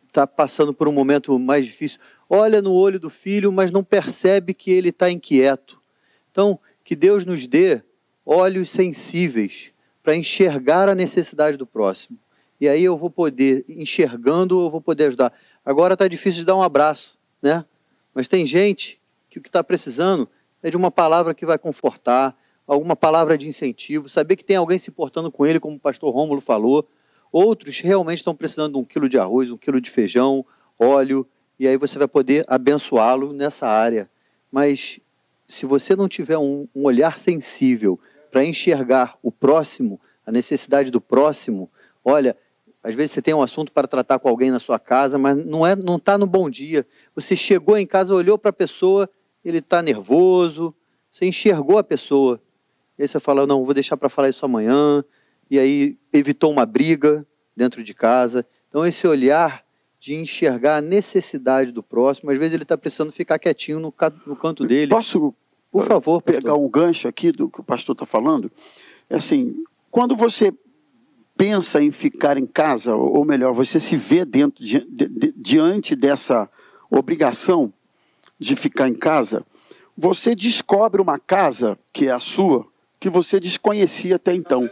B: está passando por um momento mais difícil. Olha no olho do filho, mas não percebe que ele está inquieto. Então, que Deus nos dê olhos sensíveis para enxergar a necessidade do próximo. E aí eu vou poder, enxergando, eu vou poder ajudar. Agora está difícil de dar um abraço, né? Mas tem gente que o que está precisando é de uma palavra que vai confortar, alguma palavra de incentivo, saber que tem alguém se portando com ele, como o pastor Rômulo falou. Outros realmente estão precisando de um quilo de arroz, um quilo de feijão, óleo, e aí você vai poder abençoá-lo nessa área. Mas se você não tiver um, um olhar sensível para enxergar o próximo, a necessidade do próximo, olha, às vezes você tem um assunto para tratar com alguém na sua casa, mas não é, não está no bom dia. Você chegou em casa, olhou para a pessoa, ele está nervoso, você enxergou a pessoa. E aí você fala, não, vou deixar para falar isso amanhã. E aí evitou uma briga dentro de casa. Então esse olhar de enxergar a necessidade do próximo, às vezes ele está precisando ficar quietinho no, no canto dele.
D: Posso
B: Por favor, pastor.
D: pegar um gancho aqui do que o pastor está falando? É assim, quando você pensa em ficar em casa, ou melhor, você se vê dentro di- di- di- diante dessa obrigação de ficar em casa, você descobre uma casa que é a sua, que você desconhecia até então.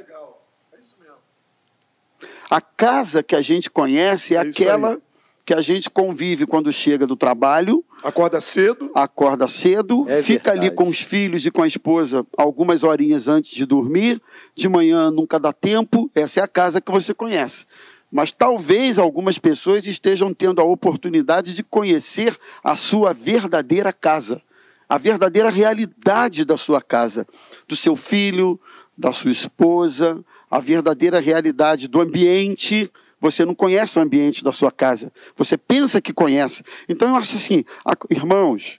D: A casa que a gente conhece é,
A: É
D: aquela
A: aí.
D: Que a gente convive quando chega do trabalho,
A: Acorda cedo,
D: acorda cedo,
B: É
D: fica ali
B: verdade.
D: com os filhos e com a esposa algumas horinhas antes de dormir, de manhã nunca dá tempo, essa é a casa que você conhece. Mas talvez algumas pessoas estejam tendo a oportunidade de conhecer a sua verdadeira casa, a verdadeira realidade da sua casa, do seu filho, da sua esposa, a verdadeira realidade do ambiente. Você não conhece o ambiente da sua casa. Você pensa que conhece. Então eu acho assim, irmãos,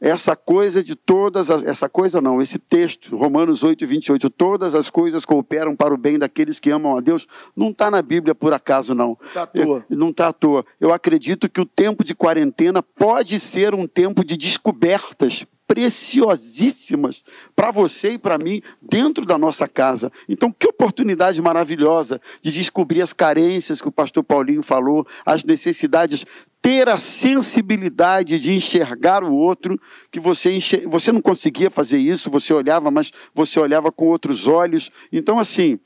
D: essa coisa de todas as, essa coisa não, esse texto, Romanos 8, 28, todas as coisas cooperam para o bem daqueles que amam a Deus, não está na Bíblia por acaso, não.
A: Tá à toa.
D: Eu- não está à toa. Eu acredito que o tempo de quarentena pode ser um tempo de descobertas preciosíssimas para você e para mim dentro da nossa casa. Então, que oportunidade maravilhosa de descobrir as carências que o pastor Paulinho falou, as necessidades, ter a sensibilidade de enxergar o outro, que você, enxer... você não conseguia fazer isso, você olhava, mas você olhava com outros olhos. Então, assim,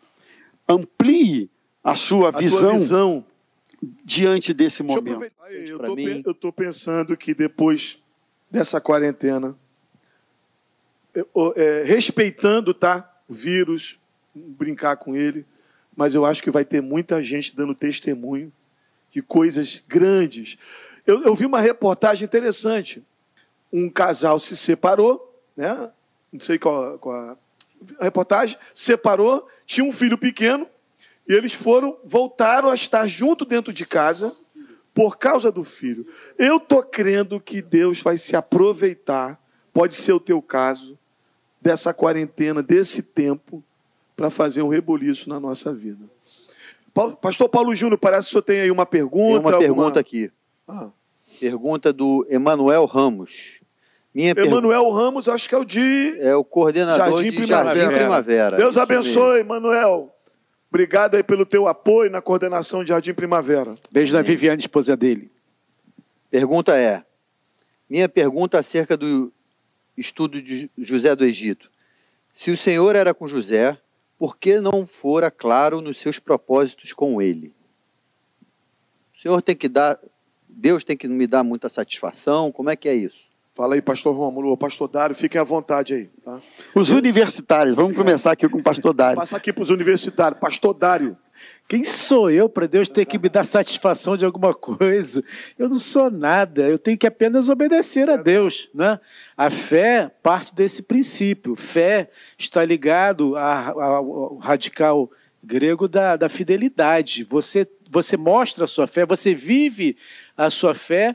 D: amplie a sua
A: a
D: visão,
A: tua visão.
D: diante desse momento.
A: Eu tô pensando que depois dessa quarentena, é, respeitando tá, o vírus, brincar com ele, mas eu acho que vai ter muita gente dando testemunho de coisas grandes. Eu, eu vi uma reportagem interessante. Um casal se separou, né? não sei qual, qual a a reportagem, separou, tinha um filho pequeno, e eles foram, voltaram a estar junto dentro de casa por causa do filho. Eu estou crendo que Deus vai se aproveitar, pode ser o teu caso, dessa quarentena, desse tempo, para fazer um reboliço na nossa vida. Pa- Pastor Paulo Júnior, parece que o senhor tem aí uma
B: Tem
A: pergunta.
B: uma
A: alguma-
B: pergunta aqui.
A: Ah.
B: Pergunta do Emanuel Ramos. Minha pergunta
A: Emanuel Ramos, acho que é o de
B: é o coordenador
A: Jardim
B: de
A: Primavera.
B: Jardim Primavera.
A: Deus
B: Isso
A: abençoe, Emanuel. Obrigado aí pelo teu apoio na coordenação de Jardim Primavera.
C: Beijo da Viviane, esposa dele.
B: Pergunta é: Minha pergunta acerca do estudo de José do Egito. Se o Senhor era com José, por que não fora claro nos seus propósitos com ele? O Senhor tem que dar, Deus tem que me dar muita satisfação. Como é que é isso?
A: Fala aí, pastor Rômulo, pastor Dário, fiquem à vontade aí. Tá?
D: Os universitários, vamos começar aqui com o pastor Dário.
A: Passa aqui para os universitários. Pastor Dário.
C: Quem sou eu para Deus ter que me dar satisfação de alguma coisa? Eu não sou nada, eu tenho que apenas obedecer a Deus. Né? A fé parte desse princípio. Fé está ligado ao radical grego da, da fidelidade. Você, você mostra a sua fé, você vive a sua fé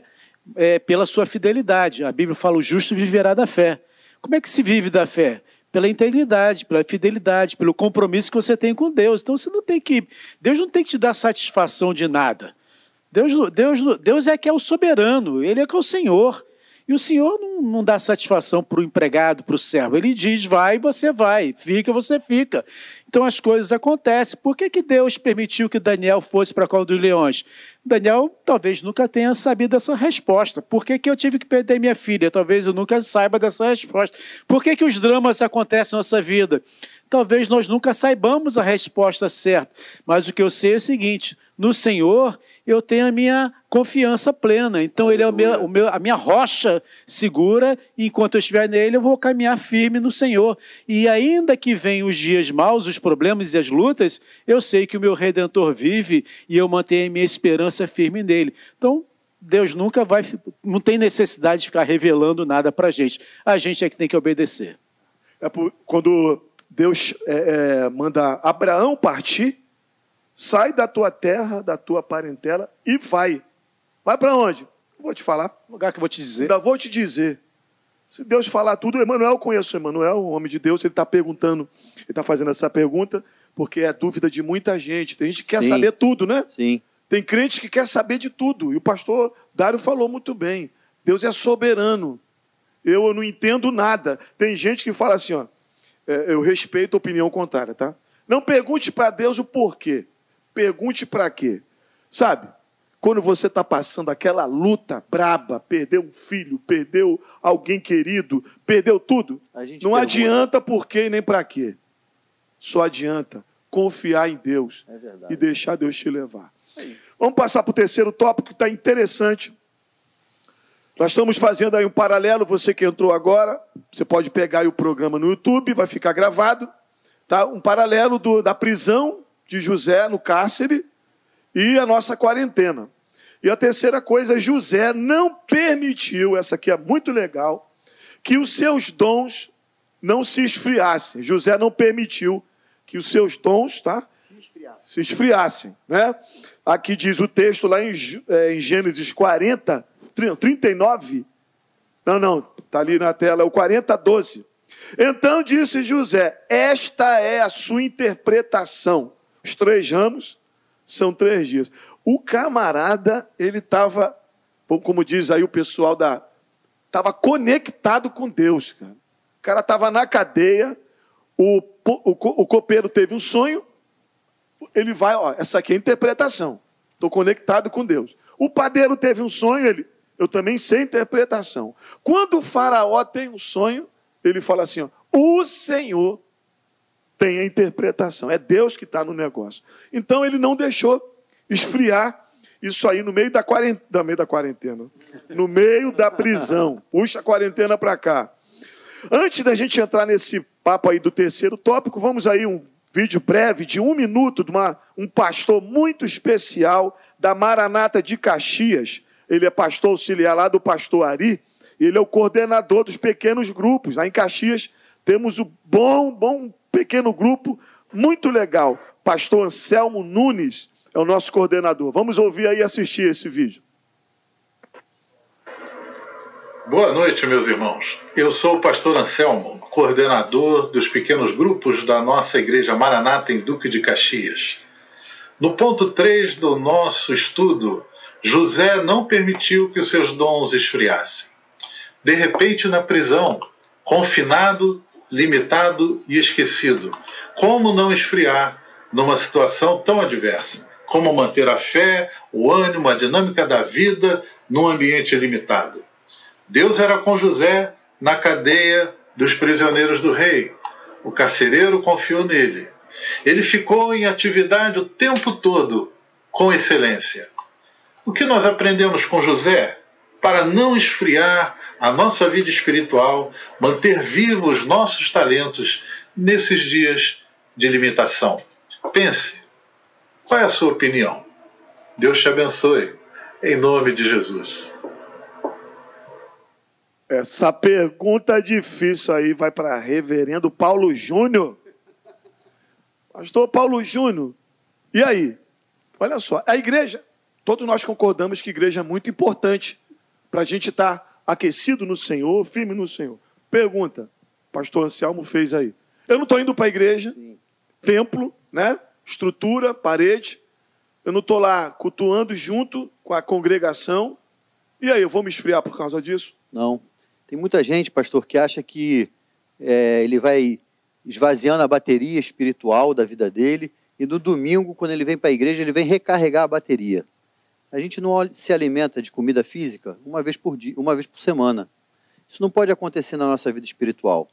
C: é, pela sua fidelidade. A Bíblia fala: o justo viverá da fé. Como é que se vive da fé? Pela integridade, pela fidelidade, pelo compromisso que você tem com Deus. Então você não tem que. Deus não tem que te dar satisfação de nada. Deus, Deus, Deus é que é o soberano, Ele é que é o Senhor. E o Senhor não, não dá satisfação para o empregado, para o servo. Ele diz, vai, você vai, fica, você fica. Então as coisas acontecem. Por que, que Deus permitiu que Daniel fosse para a cova dos leões? Daniel talvez nunca tenha sabido essa resposta. Por que, que eu tive que perder minha filha? Talvez eu nunca saiba dessa resposta. Por que, que os dramas acontecem na nossa vida? Talvez nós nunca saibamos a resposta certa. Mas o que eu sei é o seguinte: no Senhor eu tenho a minha confiança plena. Então, Ele é o meu, o meu, a minha rocha segura, e enquanto eu estiver nele, eu vou caminhar firme no Senhor. E ainda que venham os dias maus, os problemas e as lutas, eu sei que o meu Redentor vive e eu mantenho a minha esperança firme nele. Então, Deus nunca vai, não tem necessidade de ficar revelando nada para a gente. A gente é que tem que obedecer.
A: É por, quando Deus é, é, manda Abraão partir, Sai da tua terra, da tua parentela e vai. Vai para onde? Vou te falar.
C: lugar que eu vou te dizer.
A: Ainda vou te dizer. Se Deus falar tudo, Emanuel, conheço o Emanuel, o homem de Deus, ele está perguntando, ele está fazendo essa pergunta, porque é dúvida de muita gente. Tem gente que quer
B: Sim.
A: saber tudo, né?
B: Sim.
A: Tem crente que quer saber de tudo. E o pastor Dário falou muito bem. Deus é soberano. Eu não entendo nada. Tem gente que fala assim, ó, é, eu respeito a opinião contrária, tá? Não pergunte para Deus o porquê. Pergunte para quê? Sabe? Quando você está passando aquela luta braba, perdeu um filho, perdeu alguém querido, perdeu tudo, não
B: pergunta.
A: adianta por quê nem para quê. Só adianta confiar em Deus
B: É
A: e deixar Deus te levar. Vamos passar para o terceiro tópico que está interessante. Nós estamos fazendo aí um paralelo, você que entrou agora, você pode pegar o programa no YouTube, vai ficar gravado, tá? Um paralelo do- da prisão de José no cárcere e a nossa quarentena. E a terceira coisa, José não permitiu, essa aqui é muito legal, que os seus dons não se esfriassem. José não permitiu que os seus dons, tá? Se esfriassem, né? Aqui diz o texto lá em, eh, em Gênesis 40, tri- 39. Não, não, tá ali na tela, é o 40, 12. Então disse José: Esta é a sua interpretação. Os três ramos são três dias. O camarada, ele estava, como diz aí o pessoal da. Estava conectado com Deus, cara. O cara estava na cadeia, o, o, o copeiro teve um sonho, ele vai, ó, essa aqui é a interpretação. Estou conectado com Deus. O padeiro teve um sonho, ele, eu também sei interpretação. Quando o faraó tem um sonho, ele fala assim, ó, o Senhor tem a interpretação. É Deus que está no negócio. Então ele não deixou esfriar isso aí no meio da quarentena, no meio da quarentena, no meio da prisão. Puxa a quarentena para cá. Antes da gente entrar nesse papo aí do terceiro tópico, vamos aí um vídeo breve de um minuto de uma, um pastor muito especial da Maranata de Caxias. Ele é pastor auxiliar lá do pastor Ari. Ele é o coordenador dos pequenos grupos. Lá em Caxias temos o bom, bom pequeno grupo, muito legal. Pastor Anselmo Nunes é o nosso coordenador. Vamos ouvir aí e assistir esse vídeo.
G: Boa noite, meus irmãos. Eu sou o pastor Anselmo, coordenador dos pequenos grupos da nossa igreja Maranata em Duque de Caxias. No ponto 3 do nosso estudo, José não permitiu que os seus dons esfriassem. De repente, na prisão, confinado, limitado e esquecido. Como não esfriar numa situação tão adversa? Como manter a fé, o ânimo, a dinâmica da vida num ambiente limitado? Deus era com José na cadeia dos prisioneiros do rei. O carcereiro confiou nele. Ele ficou em atividade o tempo todo, com excelência. O que nós aprendemos com José? Para não esfriar a nossa vida espiritual, manter vivos nossos talentos nesses dias de limitação. Pense, qual é a sua opinião? Deus te abençoe, em nome de Jesus.
A: Essa pergunta difícil aí vai para reverendo Paulo Júnior. Pastor Paulo Júnior. E aí? Olha só, a igreja, todos nós concordamos que igreja é muito importante para a gente estar tá aquecido no Senhor, firme no Senhor. Pergunta, pastor Anselmo fez aí. Eu não estou indo para a igreja, Sim. templo, né? estrutura, parede. Eu não estou lá cultuando junto com a congregação. E aí, eu vou me esfriar por causa disso?
B: Não. Tem muita gente, pastor, que acha que é, ele vai esvaziando a bateria espiritual da vida dele e no domingo, quando ele vem para a igreja, ele vem recarregar a bateria. A gente não se alimenta de comida física uma vez por dia, uma vez por semana. Isso não pode acontecer na nossa vida espiritual.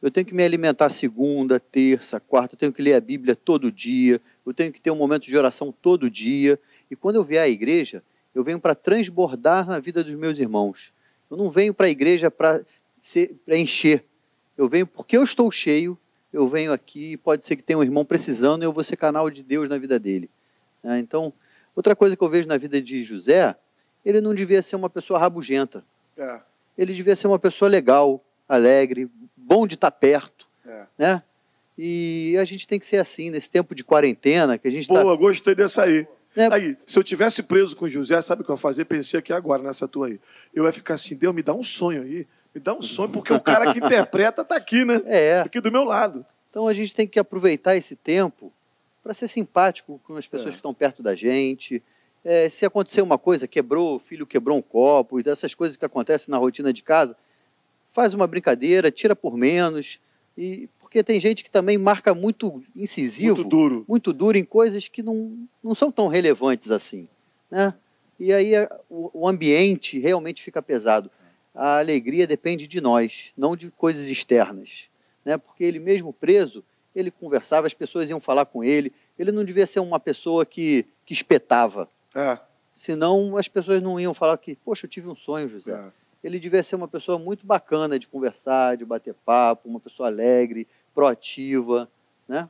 B: Eu tenho que me alimentar segunda, terça, quarta, eu tenho que ler a Bíblia todo dia, eu tenho que ter um momento de oração todo dia. E quando eu vier à igreja, eu venho para transbordar na vida dos meus irmãos. Eu não venho para a igreja para encher. Eu venho porque eu estou cheio, eu venho aqui, pode ser que tenha um irmão precisando e eu vou ser canal de Deus na vida dele. É, então, outra coisa que eu vejo na vida de José, ele não devia ser uma pessoa rabugenta. É. Ele devia ser uma pessoa legal, alegre, bom de estar perto, é. né? E a gente tem que ser assim, nesse tempo de quarentena, que a gente
A: tá Boa, tá... gostei dessa aí. É. Aí, se eu tivesse preso com José, sabe o que eu ia fazer? Pensei aqui agora, nessa tua aí. Eu ia ficar assim, Deus, me dá um sonho aí. Me dá um sonho, porque o cara que interpreta está aqui, né?
B: É.
A: Aqui do meu lado.
B: Então a gente tem que aproveitar esse tempo para ser simpático com as pessoas é. que estão perto da gente. É, se acontecer uma coisa, quebrou, o filho quebrou um copo, e dessas coisas que acontecem na rotina de casa, faz uma brincadeira, tira por menos. E porque tem gente que também marca muito incisivo,
A: muito duro,
B: muito duro em coisas que não, não são tão relevantes assim, né? E aí o, o ambiente realmente fica pesado a alegria depende de nós, não de coisas externas. Né? Porque ele mesmo preso, ele conversava, as pessoas iam falar com ele. Ele não devia ser uma pessoa que, que espetava. É. Senão as pessoas não iam falar que, poxa, eu tive um sonho, José. É. Ele devia ser uma pessoa muito bacana de conversar, de bater papo, uma pessoa alegre, proativa, né?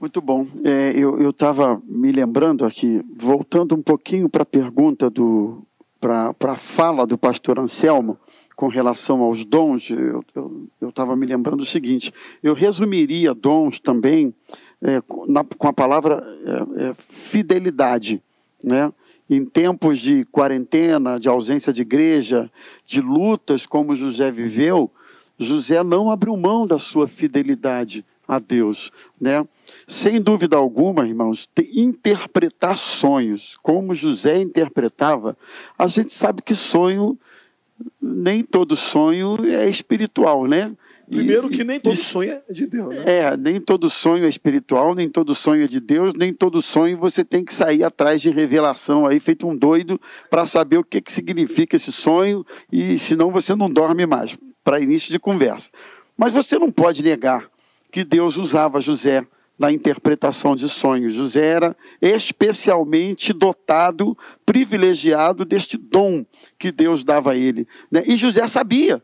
D: Muito bom. É, eu estava me lembrando aqui, voltando um pouquinho para a pergunta do, para a fala do pastor Anselmo com relação aos dons, eu estava me lembrando o seguinte: eu resumiria dons também é, na, com a palavra é, é, fidelidade. Né? Em tempos de quarentena, de ausência de igreja, de lutas como José viveu, José não abriu mão da sua fidelidade a Deus, né? Sem dúvida alguma, irmãos, interpretar sonhos, como José interpretava, a gente sabe que sonho, nem todo sonho é espiritual, né?
A: Primeiro que nem todo sonho é de Deus, né?
D: É, nem todo sonho é espiritual, nem todo sonho é de Deus, nem todo sonho você tem que sair atrás de revelação aí, feito um doido, para saber o que, que significa esse sonho, e senão você não dorme mais, para início de conversa. Mas você não pode negar que Deus usava José na interpretação de sonhos. José era especialmente dotado, privilegiado deste dom que Deus dava a ele. Né? E José sabia.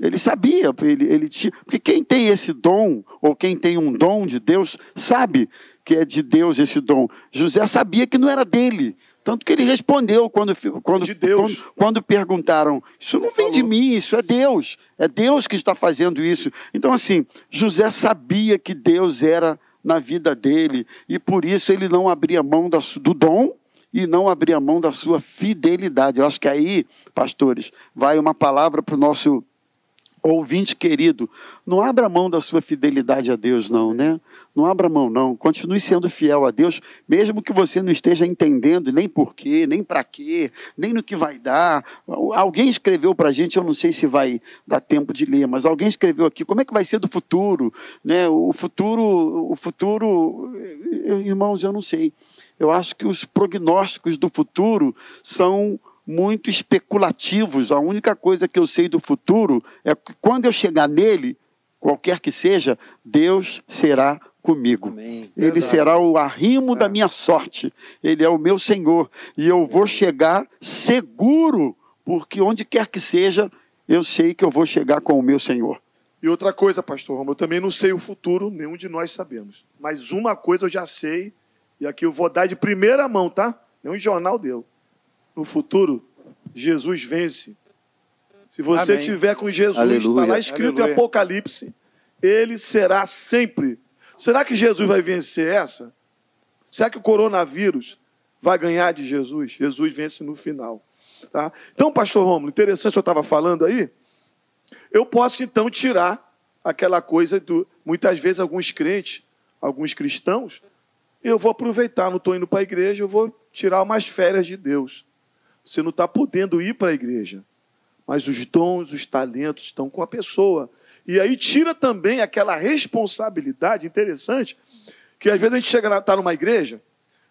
D: Ele sabia, ele, ele tinha, porque quem tem esse dom, ou quem tem um dom de Deus, sabe que é de Deus esse dom. José sabia que não era dele, tanto que ele respondeu quando, quando, de quando, quando perguntaram: Isso não vem de mim, isso é Deus. É Deus que está fazendo isso. Então, assim, José sabia que Deus era na vida dele e por isso ele não abria mão do dom e não abria mão da sua fidelidade. Eu acho que aí, pastores, vai uma palavra para o nosso ouvinte querido, não abra mão da sua fidelidade a Deus, não, né? Não abra mão, não. Continue sendo fiel a Deus, mesmo que você não esteja entendendo nem porquê, nem para quê, nem no que vai dar. Alguém escreveu para a gente, eu não sei se vai dar tempo de ler, mas alguém escreveu aqui como é que vai ser do futuro, né? O futuro, o futuro, irmãos, eu não sei. Eu acho que os prognósticos do futuro são muito especulativos. A única coisa que eu sei do futuro é que quando eu chegar nele, qualquer que seja, Deus será comigo. Amém. Ele Verdade. será o arrimo é. da minha sorte. Ele é o meu Senhor. E eu vou chegar seguro, porque onde quer que seja, eu sei que eu vou chegar com o meu Senhor.
A: E outra coisa, pastor Romo, eu também não sei o futuro, nenhum de nós sabemos. Mas uma coisa eu já sei, e aqui eu vou dar de primeira mão, tá? Nenhum jornal deu no futuro, Jesus vence. Se você Amém. tiver com Jesus, está lá escrito Aleluia. em Apocalipse, ele será sempre. Será que Jesus vai vencer essa? Será que o coronavírus vai ganhar de Jesus? Jesus vence no final. Tá? Então, pastor Romulo, interessante eu estava falando aí. Eu posso então tirar aquela coisa do. Muitas vezes, alguns crentes, alguns cristãos, eu vou aproveitar, não estou indo para a igreja, eu vou tirar umas férias de Deus. Você não está podendo ir para a igreja, mas os dons, os talentos estão com a pessoa. E aí tira também aquela responsabilidade interessante, que às vezes a gente chega está numa igreja,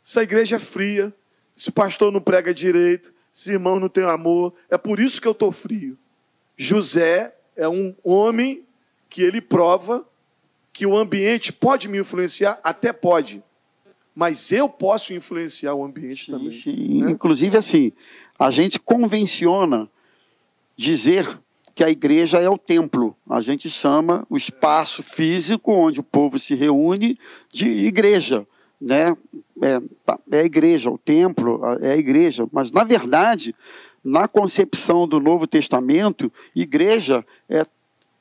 A: essa igreja é fria, esse pastor não prega direito, esse irmão não tem amor, é por isso que eu estou frio. José é um homem que ele prova que o ambiente pode me influenciar, até pode, mas eu posso influenciar o ambiente
D: sim,
A: também.
D: Sim,
A: né?
D: inclusive assim, a gente convenciona dizer que a igreja é o templo. A gente chama o espaço físico onde o povo se reúne de igreja. Né? É, tá, é a igreja, o templo é a igreja. Mas, na verdade, na concepção do Novo Testamento, igreja é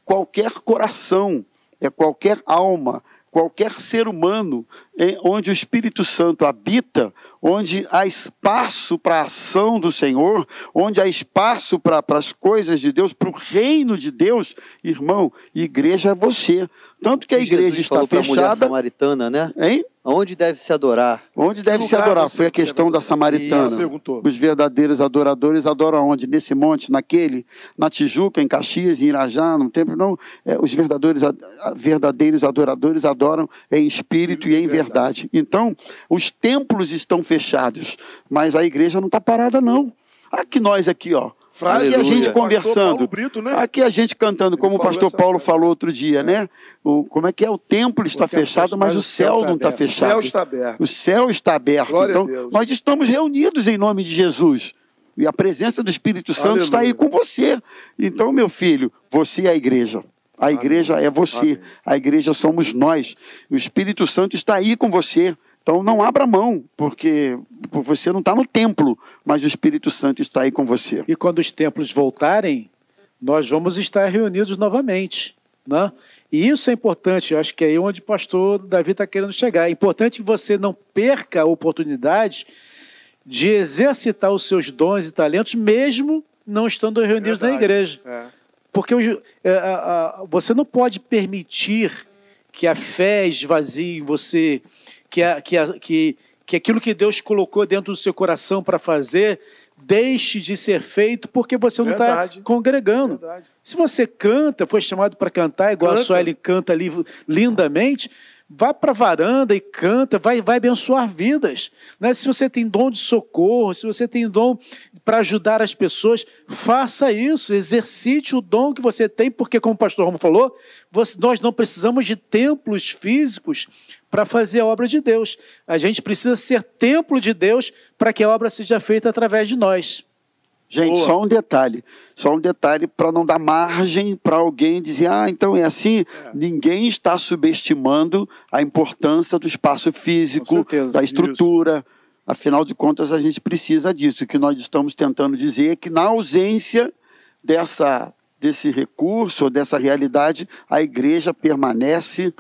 D: qualquer coração, é qualquer alma, qualquer ser humano onde o Espírito Santo habita, onde há espaço para a ação do Senhor, onde há espaço para as coisas de Deus, para o reino de Deus, irmão, igreja é você. Tanto que a igreja
B: Jesus
D: está
B: falou pra mulher
D: fechada.
B: samaritana, né?
D: Hein?
B: Onde deve se adorar?
D: Onde deve se adorar? Foi a questão da samaritana. Os verdadeiros adoradores adoram onde? Nesse monte, naquele, na Tijuca, em Caxias, em Irajá, no templo, não. É, os verdadeiros, verdadeiros adoradores adoram em espírito e em verdade. Então, os templos estão fechados, mas a igreja não está parada, não. Aqui nós aqui, ó.
A: Frase
D: aqui a
B: Aleluia.
D: gente conversando.
A: Brito, né?
D: Aqui a gente cantando, como o pastor Paulo falou outro dia, né? O, como é que é? O templo está
C: templo
D: fechado, mas o céu não está.
A: O
D: fechado.
A: céu está aberto.
D: O céu está aberto.
A: Glória
D: então, nós estamos reunidos em nome de Jesus. E a presença do Espírito Santo está aí
A: Aleluia.
D: com você. Então, meu filho, você é a igreja. A igreja é você. A igreja somos nós. O Espírito Santo está aí com você. Então, não abra mão, porque você não está no templo, mas o Espírito Santo está aí com você.
C: E quando os templos voltarem, nós vamos estar reunidos novamente. Né? E isso é importante, eu acho que é aí onde o pastor Davi está querendo chegar. É importante que você não perca a oportunidade de exercitar os seus dons e talentos, mesmo não estando reunidos na
A: Verdade.
C: igreja.
A: É.
C: Porque é, a- a- você não pode permitir que a fé esvazie em você, que, a- que, a- que, que aquilo que Deus colocou dentro do seu coração para fazer deixe de ser feito porque você não está congregando.
A: Verdade.
C: Se você canta, foi chamado para cantar, igual a
A: Canta.
C: Sueli canta ali lindamente, vá para a varanda e canta, vai, vai abençoar vidas. Né? Se você tem dom de socorro, se você tem dom para ajudar as pessoas, faça isso, exercite o dom que você tem, porque, como o pastor Romo falou, você- nós não precisamos de templos físicos para fazer a obra de Deus. A gente precisa ser templo de Deus para que a obra seja feita através de nós.
D: Gente,
A: Boa.
D: só um detalhe. Só um detalhe para não dar margem para alguém dizer, ah, então é assim. Ninguém está subestimando a importância do espaço físico,
C: certeza,
D: da estrutura. Afinal de contas, a gente precisa disso. O que nós estamos tentando dizer é que, na ausência dessa, desse recurso, ou dessa realidade, a igreja permanece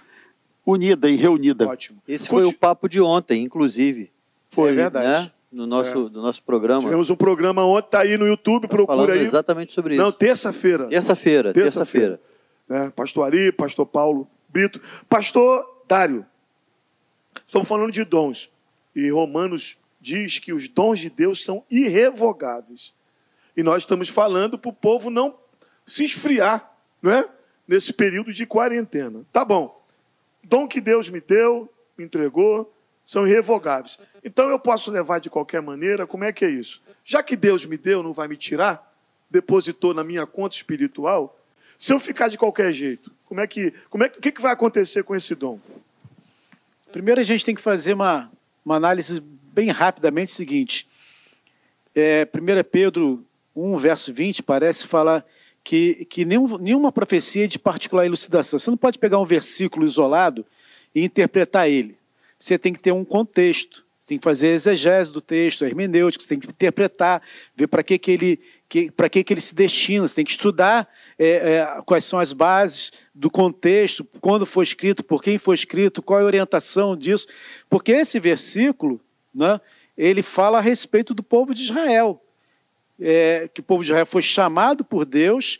D: unida e reunida.
A: Ótimo.
B: Esse foi o papo de ontem, inclusive.
C: Foi, É verdade.
B: Né? No nosso, do nosso programa.
A: Tivemos um programa ontem, tá aí no YouTube, procura
B: falando
A: aí.
B: exatamente sobre isso.
A: Não, terça-feira.
B: Terça-feira,
A: Terça-feira.
B: terça-feira.
A: né? Pastor Ari, pastor Paulo Brito, pastor Dário. Estamos falando de dons. E Romanos diz que os dons de Deus são irrevogáveis. E nós estamos falando para o povo não se esfriar, não é? Nesse período de quarentena. Tá bom. Dom que Deus me deu, me entregou, são irrevogáveis. Então eu posso levar de qualquer maneira, como é que é isso? Já que Deus me deu, não vai me tirar, depositou na minha conta espiritual, se eu ficar de qualquer jeito, como é que, como é, o que, que vai acontecer com esse dom?
C: Primeiro a gente tem que fazer uma, uma análise bem rapidamente seguinte. É, 1 Pedro 1, verso 20, parece falar que, que nenhum, nenhuma profecia é de particular elucidação. Você não pode pegar um versículo isolado e interpretar ele. Você tem que ter um contexto. Você tem que fazer exegese do texto, hermenêutica, você tem que interpretar, ver para que, que, ele, para que, que ele se destina, você tem que estudar é, é, quais são as bases do contexto, quando foi escrito, por quem foi escrito, qual é a orientação disso. Porque esse versículo, né, ele fala a respeito do povo de Israel. é, que o povo de Israel foi chamado por Deus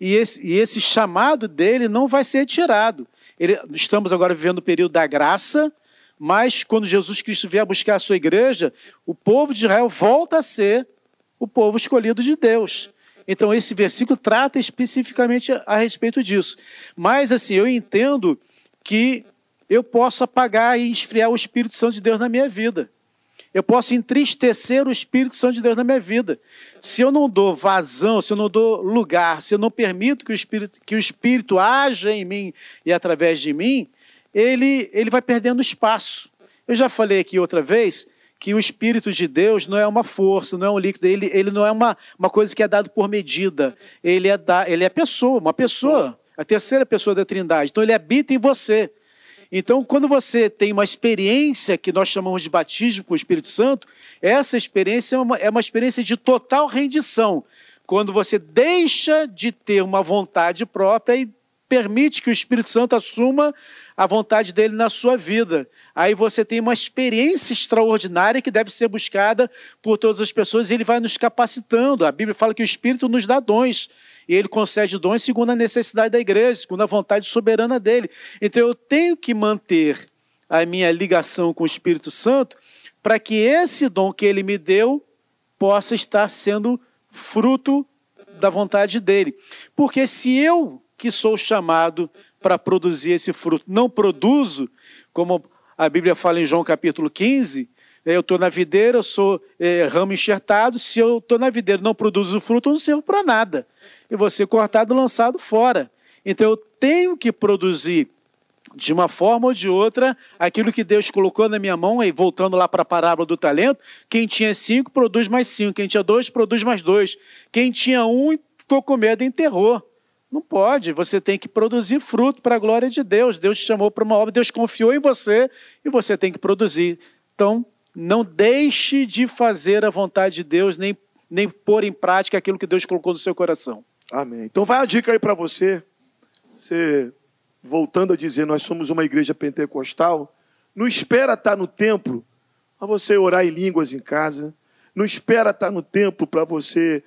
C: e esse, e esse chamado dele não vai ser retirado. Ele, estamos agora vivendo o período da graça, mas quando Jesus Cristo vier buscar a sua igreja, o povo de Israel volta a ser o povo escolhido de Deus. Então, esse versículo trata especificamente a, respeito disso. Mas, assim, eu entendo que eu posso apagar e esfriar o Espírito Santo de Deus na minha vida. Eu posso entristecer o Espírito Santo de Deus na minha vida. Se eu não dou vazão, se eu não dou lugar, se eu não permito que o Espírito, que o Espírito haja em mim e através de mim, ele, ele vai perdendo espaço. Eu já falei aqui outra vez que o Espírito de Deus não é uma força, não é um líquido, ele, ele não é uma, uma coisa que é dado por medida. Ele é, da, ele é pessoa, uma pessoa, a terceira pessoa da Trindade. Então ele habita em você. Então, quando você tem uma experiência que nós chamamos de batismo com o Espírito Santo, essa experiência é uma, é uma experiência de total rendição. Quando você deixa de ter uma vontade própria e permite que o Espírito Santo assuma a vontade dele na sua vida. Aí você tem uma experiência extraordinária que deve ser buscada por todas as pessoas e ele vai nos capacitando. A Bíblia fala que o Espírito nos dá dons e ele concede dons segundo a necessidade da igreja, segundo a vontade soberana dele. Então eu tenho que manter a minha ligação com o Espírito Santo para que esse dom que ele me deu possa estar sendo fruto da vontade dele. Porque se eu, que sou chamado para produzir esse fruto, não produzo, como a Bíblia fala em João capítulo 15, eu estou na videira, eu sou é, ramo enxertado, se eu estou na videira não produzo fruto, eu não servo para nada. E você cortado lançado fora. Então eu tenho que produzir de uma forma ou de outra aquilo que Deus colocou na minha mão, e voltando lá para a parábola do talento, quem tinha cinco produz mais cinco, quem tinha dois produz mais dois, quem tinha um ficou com medo e enterrou. Não pode, você tem que produzir fruto para a glória de Deus. Deus te chamou para uma obra, Deus confiou em você e você tem que produzir. Então, não deixe de fazer a vontade de Deus, nem, nem pôr em prática aquilo que Deus colocou no seu coração.
A: Amém. Então vai a dica aí para você. Você, voltando a dizer, nós somos uma igreja pentecostal. Não espera estar no templo para você orar em línguas em casa. Não espera estar no templo para você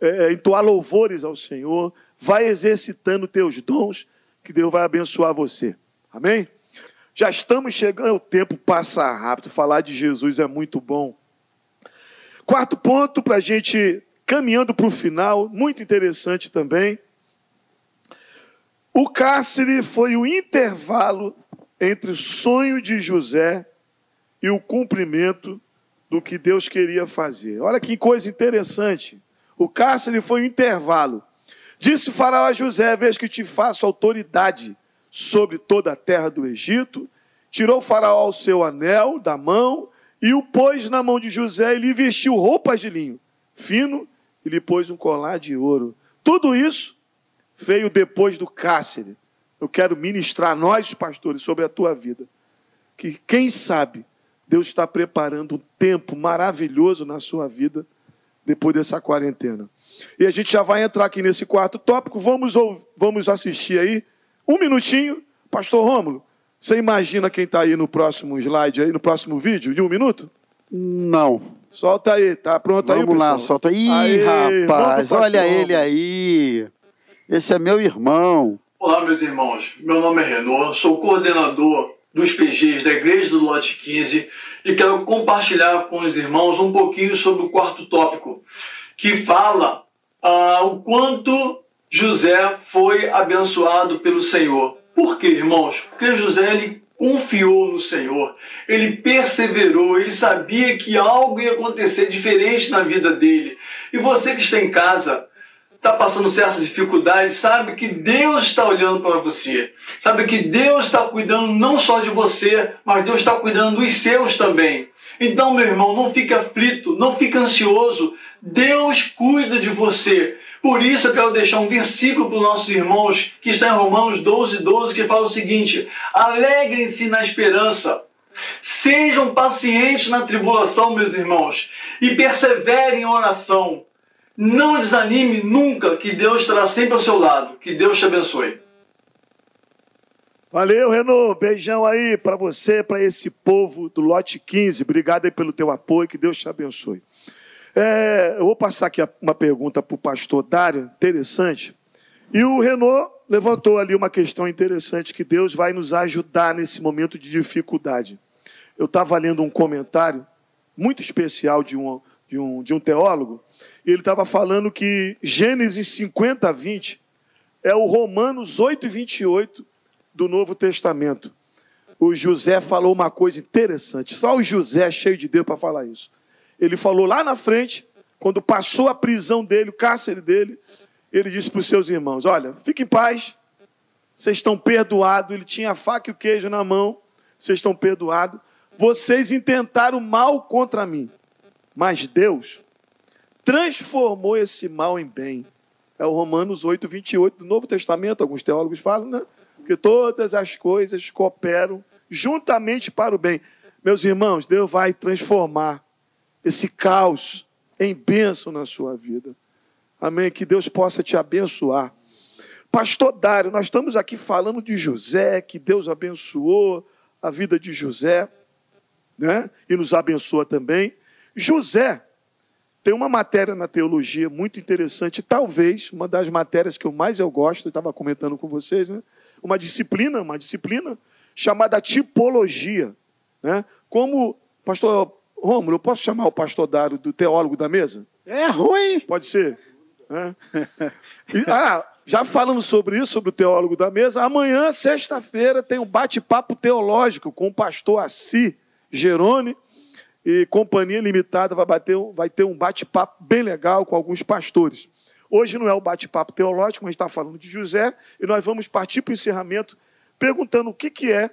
A: é, é, entoar louvores ao Senhor. Vai exercitando teus dons, que Deus vai abençoar você. Amém? Já estamos chegando, o tempo passa rápido. Falar de Jesus é muito bom. Quarto ponto para a gente caminhando para o final, muito interessante também. O cárcere foi o intervalo entre o sonho de José e o cumprimento do que Deus queria fazer. Olha que coisa interessante. O cárcere foi o intervalo. Disse o faraó a José: Veja que te faço autoridade sobre toda a terra do Egito. Tirou o faraó o seu anel da mão e o pôs na mão de José e lhe vestiu roupas de linho fino e lhe pôs um colar de ouro. Tudo isso veio depois do cárcere. Eu quero ministrar nós, pastores, sobre a tua vida. Que quem sabe Deus está preparando um tempo maravilhoso na sua vida depois dessa quarentena. E a gente já vai entrar aqui nesse quarto tópico. Vamos, vamos assistir aí um minutinho. Pastor Rômulo, você imagina quem está aí no próximo slide, aí, no próximo vídeo, de um minuto?
D: Não.
A: Solta aí, tá pronto
D: Vamos
A: aí,
D: Vamos lá,
A: pessoal?
D: solta aí, Aê, rapaz. Olha ele aí. Esse é meu irmão.
H: Olá, meus irmãos. Meu nome é Renault, sou coordenador dos PGs da Igreja do Lote 15 e quero compartilhar com os irmãos um pouquinho sobre o quarto tópico, que fala ah, o quanto José foi abençoado pelo Senhor. Por quê, irmãos? Porque José ele confiou no Senhor, ele perseverou, ele sabia que algo ia acontecer diferente na vida dele. E você que está em casa, está passando certas dificuldades, sabe que Deus está olhando para você, sabe que Deus está cuidando não só de você, mas Deus está cuidando dos seus também. Então, meu irmão, não fique aflito, não fique ansioso. Deus cuida de você. Por isso eu quero deixar um versículo para os nossos irmãos, que está em Romanos 12, 12, que fala o seguinte: alegrem-se na esperança. Sejam pacientes na tribulação, meus irmãos, e perseverem em oração. Não desanime nunca, que Deus estará sempre ao seu lado. Que Deus te abençoe.
A: Valeu, Renault. Beijão aí para você, para esse povo do lote 15. Obrigado aí pelo teu apoio, que Deus te abençoe. É, eu vou passar aqui uma pergunta para o pastor Dário, interessante. E o Renault levantou ali uma questão interessante que Deus vai nos ajudar nesse momento de dificuldade. Eu estava lendo um comentário muito especial de um, de um, de um teólogo, e ele estava falando que Gênesis 50, 20 é o Romanos 8 e 28 do Novo Testamento. O José falou uma coisa interessante, só o José é cheio de Deus para falar isso. Ele falou lá na frente, quando passou a prisão dele, o cárcere dele, ele disse para os seus irmãos: Olha, fiquem em paz, vocês estão perdoados. Ele tinha a faca e o queijo na mão, vocês estão perdoados. Vocês intentaram mal contra mim, mas Deus transformou esse mal em bem. É o Romanos 8, 28 do Novo Testamento, alguns teólogos falam, né? Que todas as coisas cooperam juntamente para o bem. Meus irmãos, Deus vai transformar esse caos em bênção na sua vida. Amém. Que Deus possa te abençoar. Pastor Dário, nós estamos aqui falando de José, que Deus abençoou a vida de José, né? E nos abençoa também. José tem uma matéria na teologia muito interessante, talvez uma das matérias que eu mais eu gosto, eu estava comentando com vocês, né? Uma disciplina, uma disciplina chamada tipologia, né? Como pastor Rômulo, eu posso chamar o pastor Dário do teólogo da mesa?
C: É ruim.
A: Pode ser. Né? E, ah, já falando sobre isso, sobre o teólogo da mesa, amanhã, sexta-feira, tem um bate-papo teológico com o pastor Assi Gerone e Companhia Limitada vai, bater, vai ter um bate-papo bem legal com alguns pastores. Hoje não é o bate-papo teológico, mas está falando de José, e nós vamos partir para o encerramento perguntando o que, que é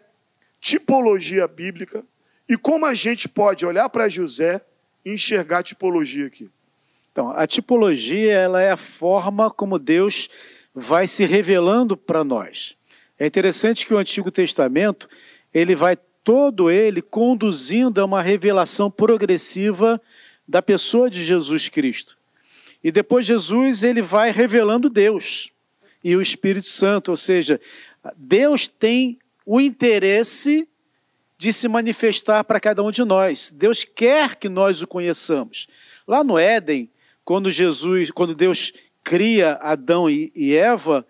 A: tipologia bíblica e como a gente pode olhar para José e enxergar a tipologia aqui.
C: Então, a tipologia ela é a forma como Deus vai se revelando para nós. É interessante que o Antigo Testamento ele vai todo ele conduzindo a uma revelação progressiva da pessoa de Jesus Cristo. E depois Jesus ele vai revelando Deus e o Espírito Santo, ou seja, Deus tem o interesse de se manifestar para cada um de nós. Deus quer que nós o conheçamos. Lá no Éden, quando Jesus, quando Deus cria Adão e Eva,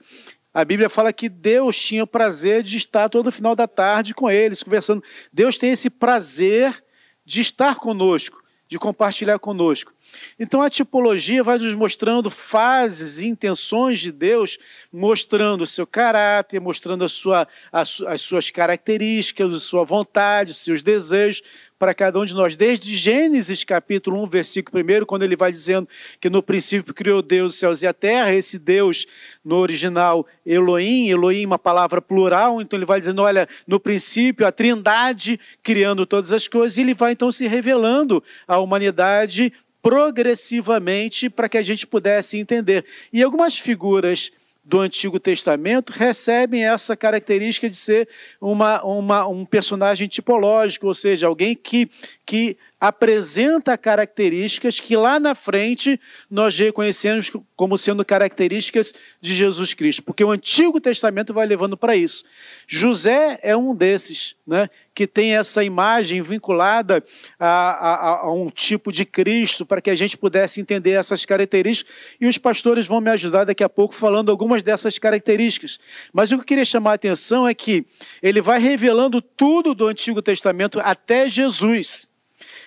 C: a Bíblia fala que Deus tinha o prazer de estar todo final da tarde com eles, conversando. Deus tem esse prazer de estar conosco, de compartilhar conosco. Então a tipologia vai nos mostrando fases e intenções de Deus, mostrando o seu caráter, mostrando a sua, as, as suas características, a sua vontade, seus desejos para cada um de nós. Desde Gênesis capítulo 1, versículo 1, quando ele vai dizendo que no princípio criou Deus os céus e a terra, esse Deus no original Elohim, Elohim uma palavra plural, então ele vai dizendo, olha, no princípio a trindade criando todas as coisas, e ele vai então se revelando à humanidade progressivamente para que a gente pudesse entender. E algumas figuras do Antigo Testamento recebem essa característica de ser uma, uma, um personagem tipológico, ou seja, alguém que, que apresenta características que lá na frente nós reconhecemos como sendo características de Jesus Cristo, porque o Antigo Testamento vai levando para isso. José é um desses, né, que tem essa imagem vinculada a, a, a um tipo de Cristo, para que a gente pudesse entender essas características, e os pastores vão me ajudar daqui a pouco falando algumas dessas características. Mas o que eu queria chamar a atenção é que ele vai revelando tudo do Antigo Testamento até Jesus.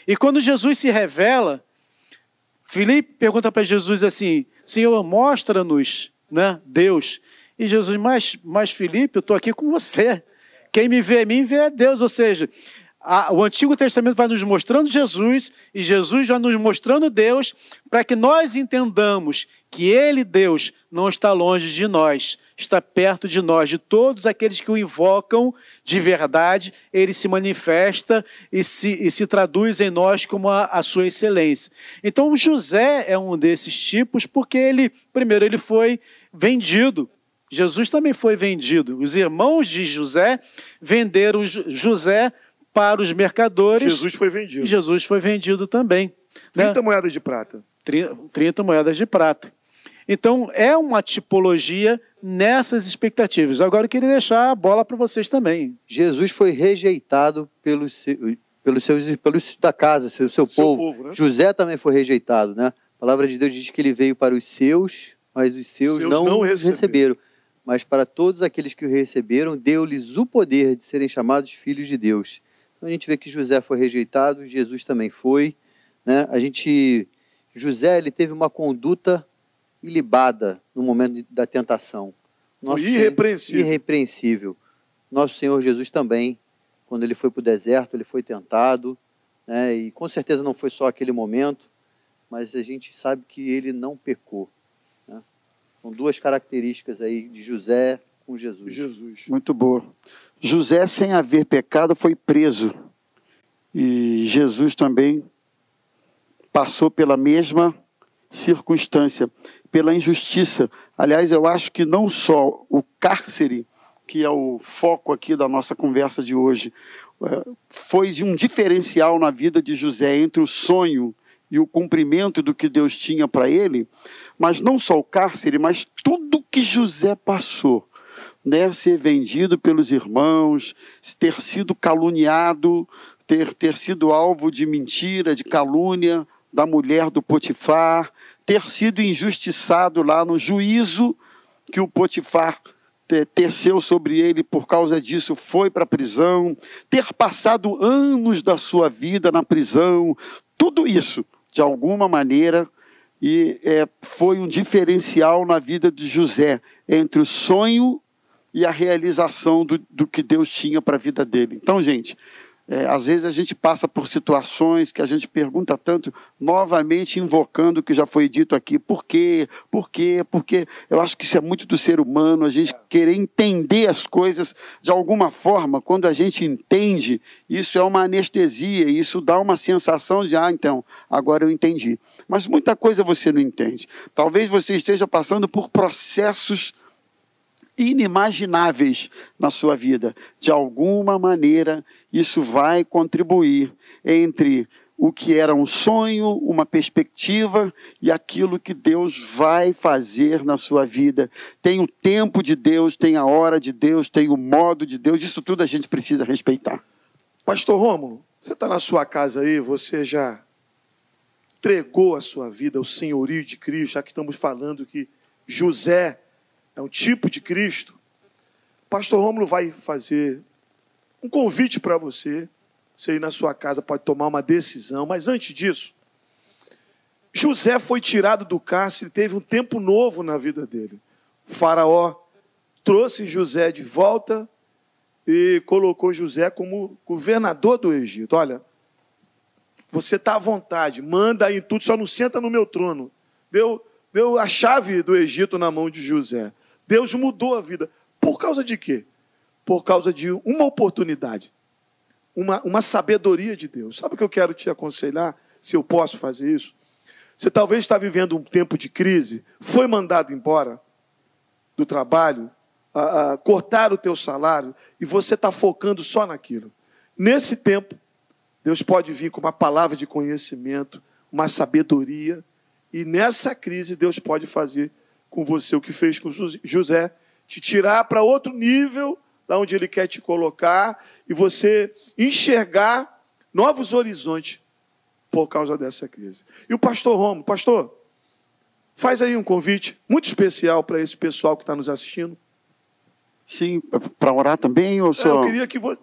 C: E quando Jesus se revela, Filipe pergunta para Jesus assim: Senhor, mostra-nos né, Deus. E Jesus, mas, mas Filipe, eu estou aqui com você. Quem me vê a mim, vê a Deus. Ou seja, a, o Antigo Testamento vai nos mostrando Jesus e Jesus vai nos mostrando Deus para que nós entendamos que Ele, Deus, não está longe de nós, está perto de nós, de todos aqueles que o invocam de verdade, Ele se manifesta e se, e se traduz em nós como a, a sua excelência. Então, José é um desses tipos porque ele, primeiro, ele foi vendido. Jesus também foi vendido. Os irmãos de José venderam José para os mercadores.
A: Jesus foi vendido.
C: Jesus foi vendido também.
A: 30 né? moedas de prata.
C: 30, 30 moedas de prata. Então, é uma tipologia nessas expectativas. Agora, eu queria deixar a bola para vocês também.
B: Jesus foi rejeitado pelos, pelos seus pelos da casa, seu, seu, seu povo. povo né? José também foi rejeitado, né? A palavra de Deus diz que ele veio para os seus, mas os seus, seus não, não receberam. receberam. Mas para todos aqueles que o receberam, deu-lhes o poder de serem chamados filhos de Deus. Então a gente vê que José foi rejeitado, Jesus também foi, né? A gente José ele teve uma conduta ilibada no momento da tentação.
A: Nosso irrepreensível.
B: irrepreensível. Nosso Senhor Jesus também, quando ele foi para o deserto, ele foi tentado, né? e com certeza não foi só aquele momento, mas a gente sabe que ele não pecou. Né? São duas características aí de José com Jesus.
A: Jesus.
D: Muito boa. José, sem haver pecado, foi preso. E Jesus também passou pela mesma circunstância pela injustiça. Aliás, eu acho que não só o cárcere, que é o foco aqui da nossa conversa de hoje, é, foi de um diferencial na vida de José entre o sonho e o cumprimento do que Deus tinha para ele, mas não só o cárcere, mas tudo que José passou. Né, ser vendido pelos irmãos, ter sido caluniado, ter, ter sido alvo de mentira, de calúnia da mulher do Potifar, ter sido injustiçado lá no juízo que o Potifar teceu sobre ele por causa disso, foi para a prisão, ter passado anos da sua vida na prisão, tudo isso, de alguma maneira, e é, foi um diferencial na vida de José entre o sonho e a realização do, do que Deus tinha para a vida dele. Então, gente, é, às vezes a gente passa por situações que a gente pergunta tanto, novamente invocando o que já foi dito aqui. Por quê? Por quê? Porque eu acho que isso é muito do ser humano, a gente querer entender as coisas de alguma forma. Quando a gente entende, isso é uma anestesia, isso dá uma sensação de, ah, então, agora eu entendi. Mas muita coisa você não entende. Talvez você esteja passando por processos inimagináveis na sua vida. De alguma maneira, isso vai contribuir entre o que era um sonho, uma perspectiva e aquilo que Deus vai fazer na sua vida. Tem o tempo de Deus, tem a hora de Deus, tem o modo de Deus, isso tudo a gente precisa respeitar.
A: Pastor Rômulo, você está na sua casa aí, você já entregou a sua vida ao senhorio de Cristo, já que estamos falando que José é um tipo de Cristo. Pastor Rômulo vai fazer um convite para você. Você ir na sua casa pode tomar uma decisão, mas antes disso, José foi tirado do cárcere, teve um tempo novo na vida dele. O faraó trouxe José de volta e colocou José como governador do Egito. Olha, você está à vontade, manda aí tudo, só não senta no meu trono. Deu, deu a chave do Egito na mão de José. Deus mudou a vida. Por causa de quê? Por causa de uma oportunidade, uma, uma sabedoria de Deus. Sabe o que eu quero te aconselhar, se eu posso fazer isso? Você talvez está vivendo um tempo de crise, foi mandado embora do trabalho, a, a, cortar o teu salário, e você está focando só naquilo. Nesse tempo, Deus pode vir com uma palavra de conhecimento, uma sabedoria, e nessa crise Deus pode fazer com você o que fez com José, te tirar para outro nível da onde ele quer te colocar e você enxergar novos horizontes por causa dessa crise. E o pastor Romo, pastor, faz aí um convite muito especial para esse pessoal que está nos assistindo.
D: Sim, para orar também ou só...
A: Eu queria que você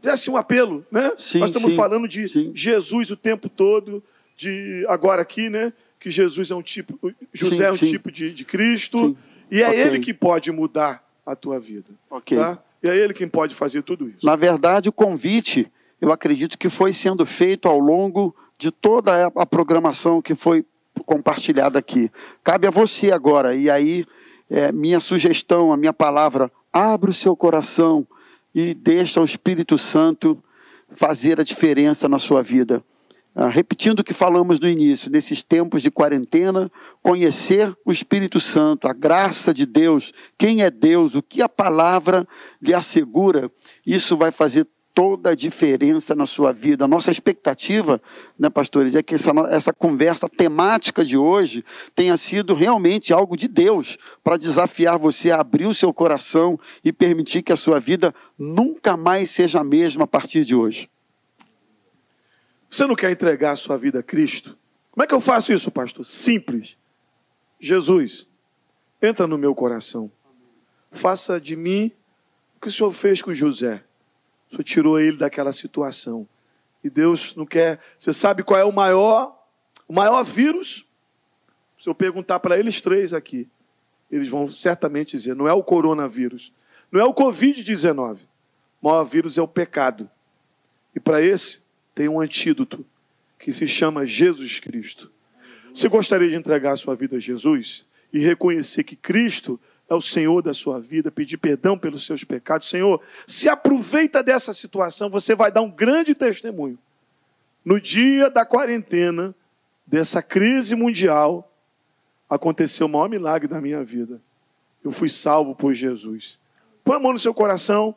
A: fizesse um apelo, né? Sim, Nós estamos sim, falando de sim. Jesus o tempo todo, de agora aqui, né? Que Jesus é um tipo, José sim, é um sim. tipo de, de Cristo, sim. e é okay. ele que pode mudar a tua vida. Okay. Tá? E é ele quem pode fazer tudo isso.
D: Na verdade, o convite, eu acredito que foi sendo feito ao longo de toda a programação que foi compartilhada aqui. Cabe a você agora, e aí, é, minha sugestão, a minha palavra, abra o seu coração e deixa o Espírito Santo fazer a diferença na sua vida. Ah, repetindo o que falamos no início, nesses tempos de quarentena, conhecer o Espírito Santo, a graça de Deus, quem é Deus, o que a palavra lhe assegura, isso vai fazer toda a diferença na sua vida. A nossa expectativa, né, pastores, é que essa, essa conversa temática de hoje tenha sido realmente algo de Deus para desafiar você a abrir o seu coração e permitir que a sua vida nunca mais seja a mesma a partir de hoje.
A: Você não quer entregar a sua vida a Cristo? Como é que eu faço isso, pastor? Simples. Jesus, entra no meu coração. Faça de mim o que o Senhor fez com José. O Senhor tirou ele daquela situação. E Deus não quer. Você sabe qual é o maior, o maior vírus? Se eu perguntar para eles três aqui, eles vão certamente dizer: não é o coronavírus, não é o Covid-19. O maior vírus é o pecado. E para esse, tem um antídoto que se chama Jesus Cristo. Você gostaria de entregar a sua vida a Jesus e reconhecer que Cristo é o Senhor da sua vida, pedir perdão pelos seus pecados? Senhor, se aproveita dessa situação, você vai dar um grande testemunho. No dia da quarentena, dessa crise mundial, aconteceu o maior milagre da minha vida. Eu fui salvo por Jesus. Põe a mão no seu coração,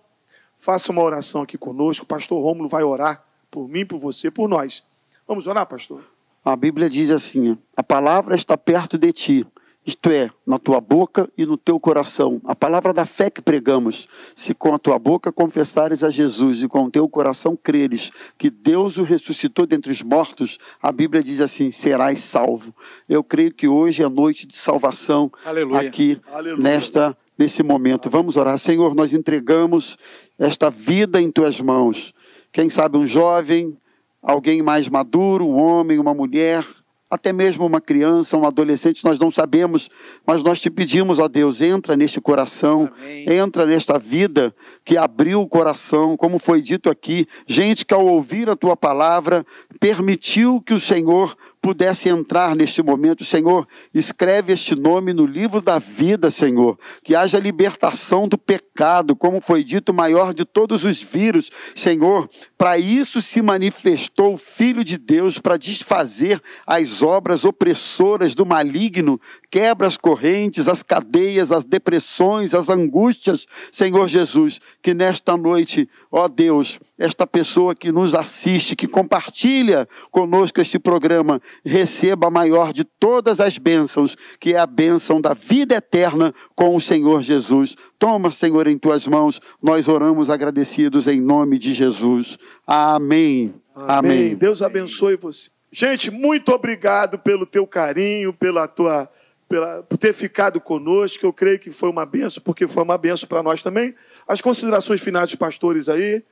A: faça uma oração aqui conosco. O pastor Rômulo vai orar por mim, por você, por nós. Vamos orar, pastor?
D: A Bíblia diz assim: a palavra está perto de ti, isto é, na tua boca e no teu coração. A palavra da fé que pregamos. Se com a tua boca confessares a Jesus e com o teu coração creres que Deus o ressuscitou dentre os mortos, a Bíblia diz assim: serás salvo. Eu creio que hoje é noite de salvação
C: Aleluia.
D: aqui
A: Aleluia.
D: nesta nesse momento. Vamos orar, Senhor, nós entregamos esta vida em tuas mãos. Quem sabe um jovem, alguém mais maduro, um homem, uma mulher, até mesmo uma criança, um adolescente, nós não sabemos, mas nós te pedimos, ó Deus, entra neste coração,
C: Amém.
D: entra nesta vida que abriu o coração, como foi dito aqui, gente que ao ouvir a tua palavra permitiu que o Senhor pudesse entrar neste momento, Senhor, escreve este nome no livro da vida, Senhor, que haja libertação do pecado, como foi dito, maior de todos os vírus, Senhor, para isso se manifestou o Filho de Deus, para desfazer as obras opressoras do maligno, quebra as correntes, as cadeias, as depressões, as angústias, Senhor Jesus, que nesta noite, ó Deus, esta pessoa que nos assiste, que compartilha conosco este programa, receba a maior de todas as bênçãos, que é a bênção da vida eterna com o Senhor Jesus. Toma, Senhor, em tuas mãos, nós oramos agradecidos em nome de Jesus. Amém. Amém.
A: Deus abençoe você. Gente, muito obrigado pelo teu carinho, pela tua, pela, por ter ficado conosco. Eu creio que foi uma benção, porque foi uma benção para nós também. As considerações finais dos pastores aí,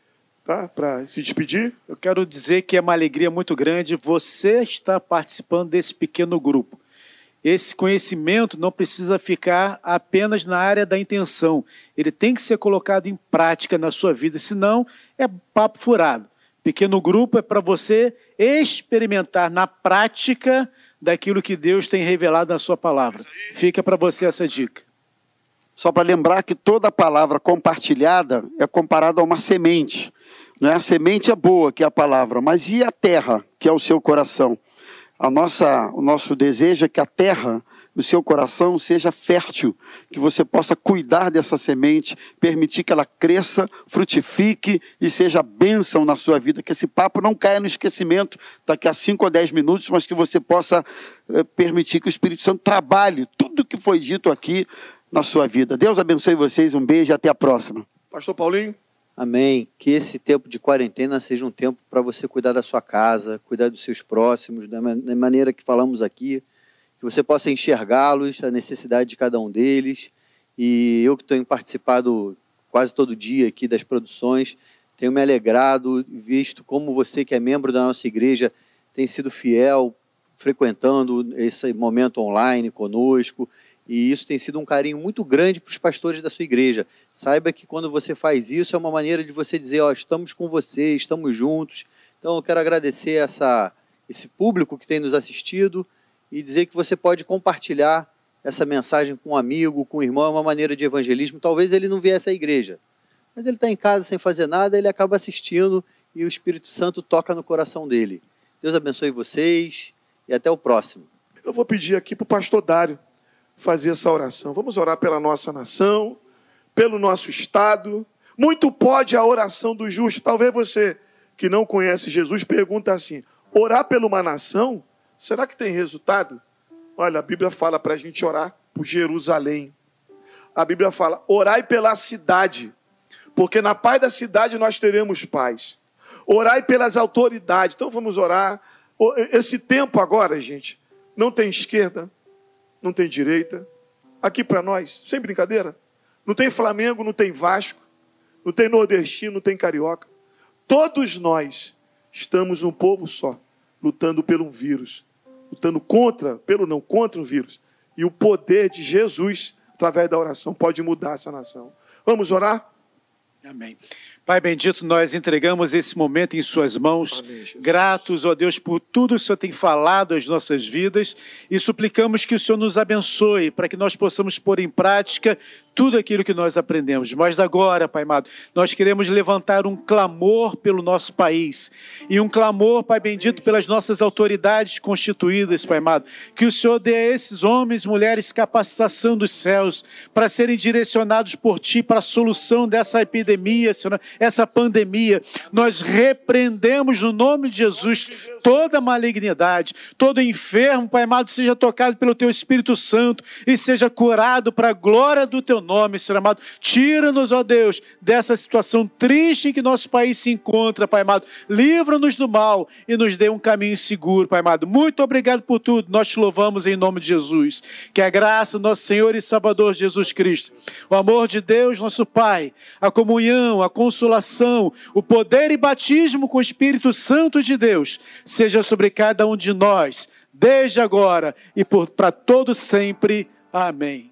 A: tá? Para se despedir.
C: Eu quero dizer que é uma alegria muito grande você estar participando desse pequeno grupo. Esse conhecimento não precisa ficar apenas na área da intenção. Ele tem que ser colocado em prática na sua vida, senão é papo furado. Pequeno grupo é para você experimentar na prática daquilo que Deus tem revelado na sua palavra. Fica para você essa dica.
D: Só para lembrar que toda palavra compartilhada é comparada a uma semente. Né? A semente é boa, que é a palavra, mas e a terra, que é o seu coração? A nossa, o nosso desejo é que a terra do seu coração seja fértil, que você possa cuidar dessa semente, permitir que ela cresça, frutifique e seja bênção na sua vida, que esse papo não caia no esquecimento daqui a 5 ou 10 minutos, mas que você possa eh, permitir que o Espírito Santo trabalhe tudo que foi dito aqui na sua vida. Deus abençoe vocês, um beijo e até a próxima.
A: Pastor Paulinho.
B: Amém. Que esse tempo de quarentena seja um tempo para você cuidar da sua casa, cuidar dos seus próximos, da ma- da maneira que falamos aqui, que você possa enxergá-los, a necessidade de cada um deles. E eu que tenho participado quase todo dia aqui das produções, tenho me alegrado, visto como você que é membro da nossa igreja tem sido fiel, frequentando esse momento online conosco. E isso tem sido um carinho muito grande para os pastores da sua igreja. Saiba que quando você faz isso, é uma maneira de você dizer: Ó, estamos com você, estamos juntos. Então, eu quero agradecer essa, esse público que tem nos assistido e dizer que você pode compartilhar essa mensagem com um amigo, com um irmão, é uma maneira de evangelismo. Talvez ele não viesse à igreja, mas ele está em casa sem fazer nada, ele acaba assistindo e o Espírito Santo toca no coração dele. Deus abençoe vocês e até o próximo.
A: Eu vou pedir aqui para o pastor Dário fazer essa oração. Vamos orar pela nossa nação, pelo nosso estado. Muito pode a oração do justo. Talvez você que não conhece Jesus pergunta assim: orar por uma nação, será que tem resultado? Olha, a Bíblia fala para a gente orar por Jerusalém. A Bíblia fala: orai pela cidade, porque na paz da cidade nós teremos paz. Orai pelas autoridades. Então vamos orar. Esse tempo agora, gente, não tem esquerda, não tem direita. Aqui para nós, sem brincadeira, não tem Flamengo, não tem Vasco, não tem nordestino, não tem carioca. Todos nós estamos um povo só, lutando pelo um vírus, lutando contra, pelo não contra o vírus. E o poder de Jesus, através da oração, pode mudar essa nação. Vamos orar?
C: Amém. Pai bendito, nós entregamos esse momento em Suas mãos, Amém, gratos, ó Deus, por tudo que o Senhor tem falado às nossas vidas e suplicamos que o Senhor nos abençoe para que nós possamos pôr em prática tudo aquilo que nós aprendemos. Mas agora, Pai amado, nós queremos levantar um clamor pelo nosso país e um clamor, Pai bendito, pelas nossas autoridades constituídas, Pai amado. Que o Senhor dê a esses homens, mulheres, capacitação dos céus para serem direcionados por Ti para a solução dessa epidemia, Senhor, essa pandemia. Nós repreendemos no nome de Jesus toda malignidade, todo enfermo, Pai amado, seja tocado pelo Teu Espírito Santo e seja curado para a glória do Teu nome, Senhor amado. Tira-nos, ó Deus, dessa situação triste em que nosso país se encontra, Pai amado. Livra-nos do mal e nos dê um caminho seguro, Pai amado. Muito obrigado por tudo. Nós te louvamos em nome de Jesus. Que a graça do nosso Senhor e Salvador Jesus Cristo, o amor de Deus, nosso Pai, a comunhão, a consolação, o poder e batismo com o Espírito Santo de Deus, seja sobre cada um de nós, desde agora e para todo sempre. Amém.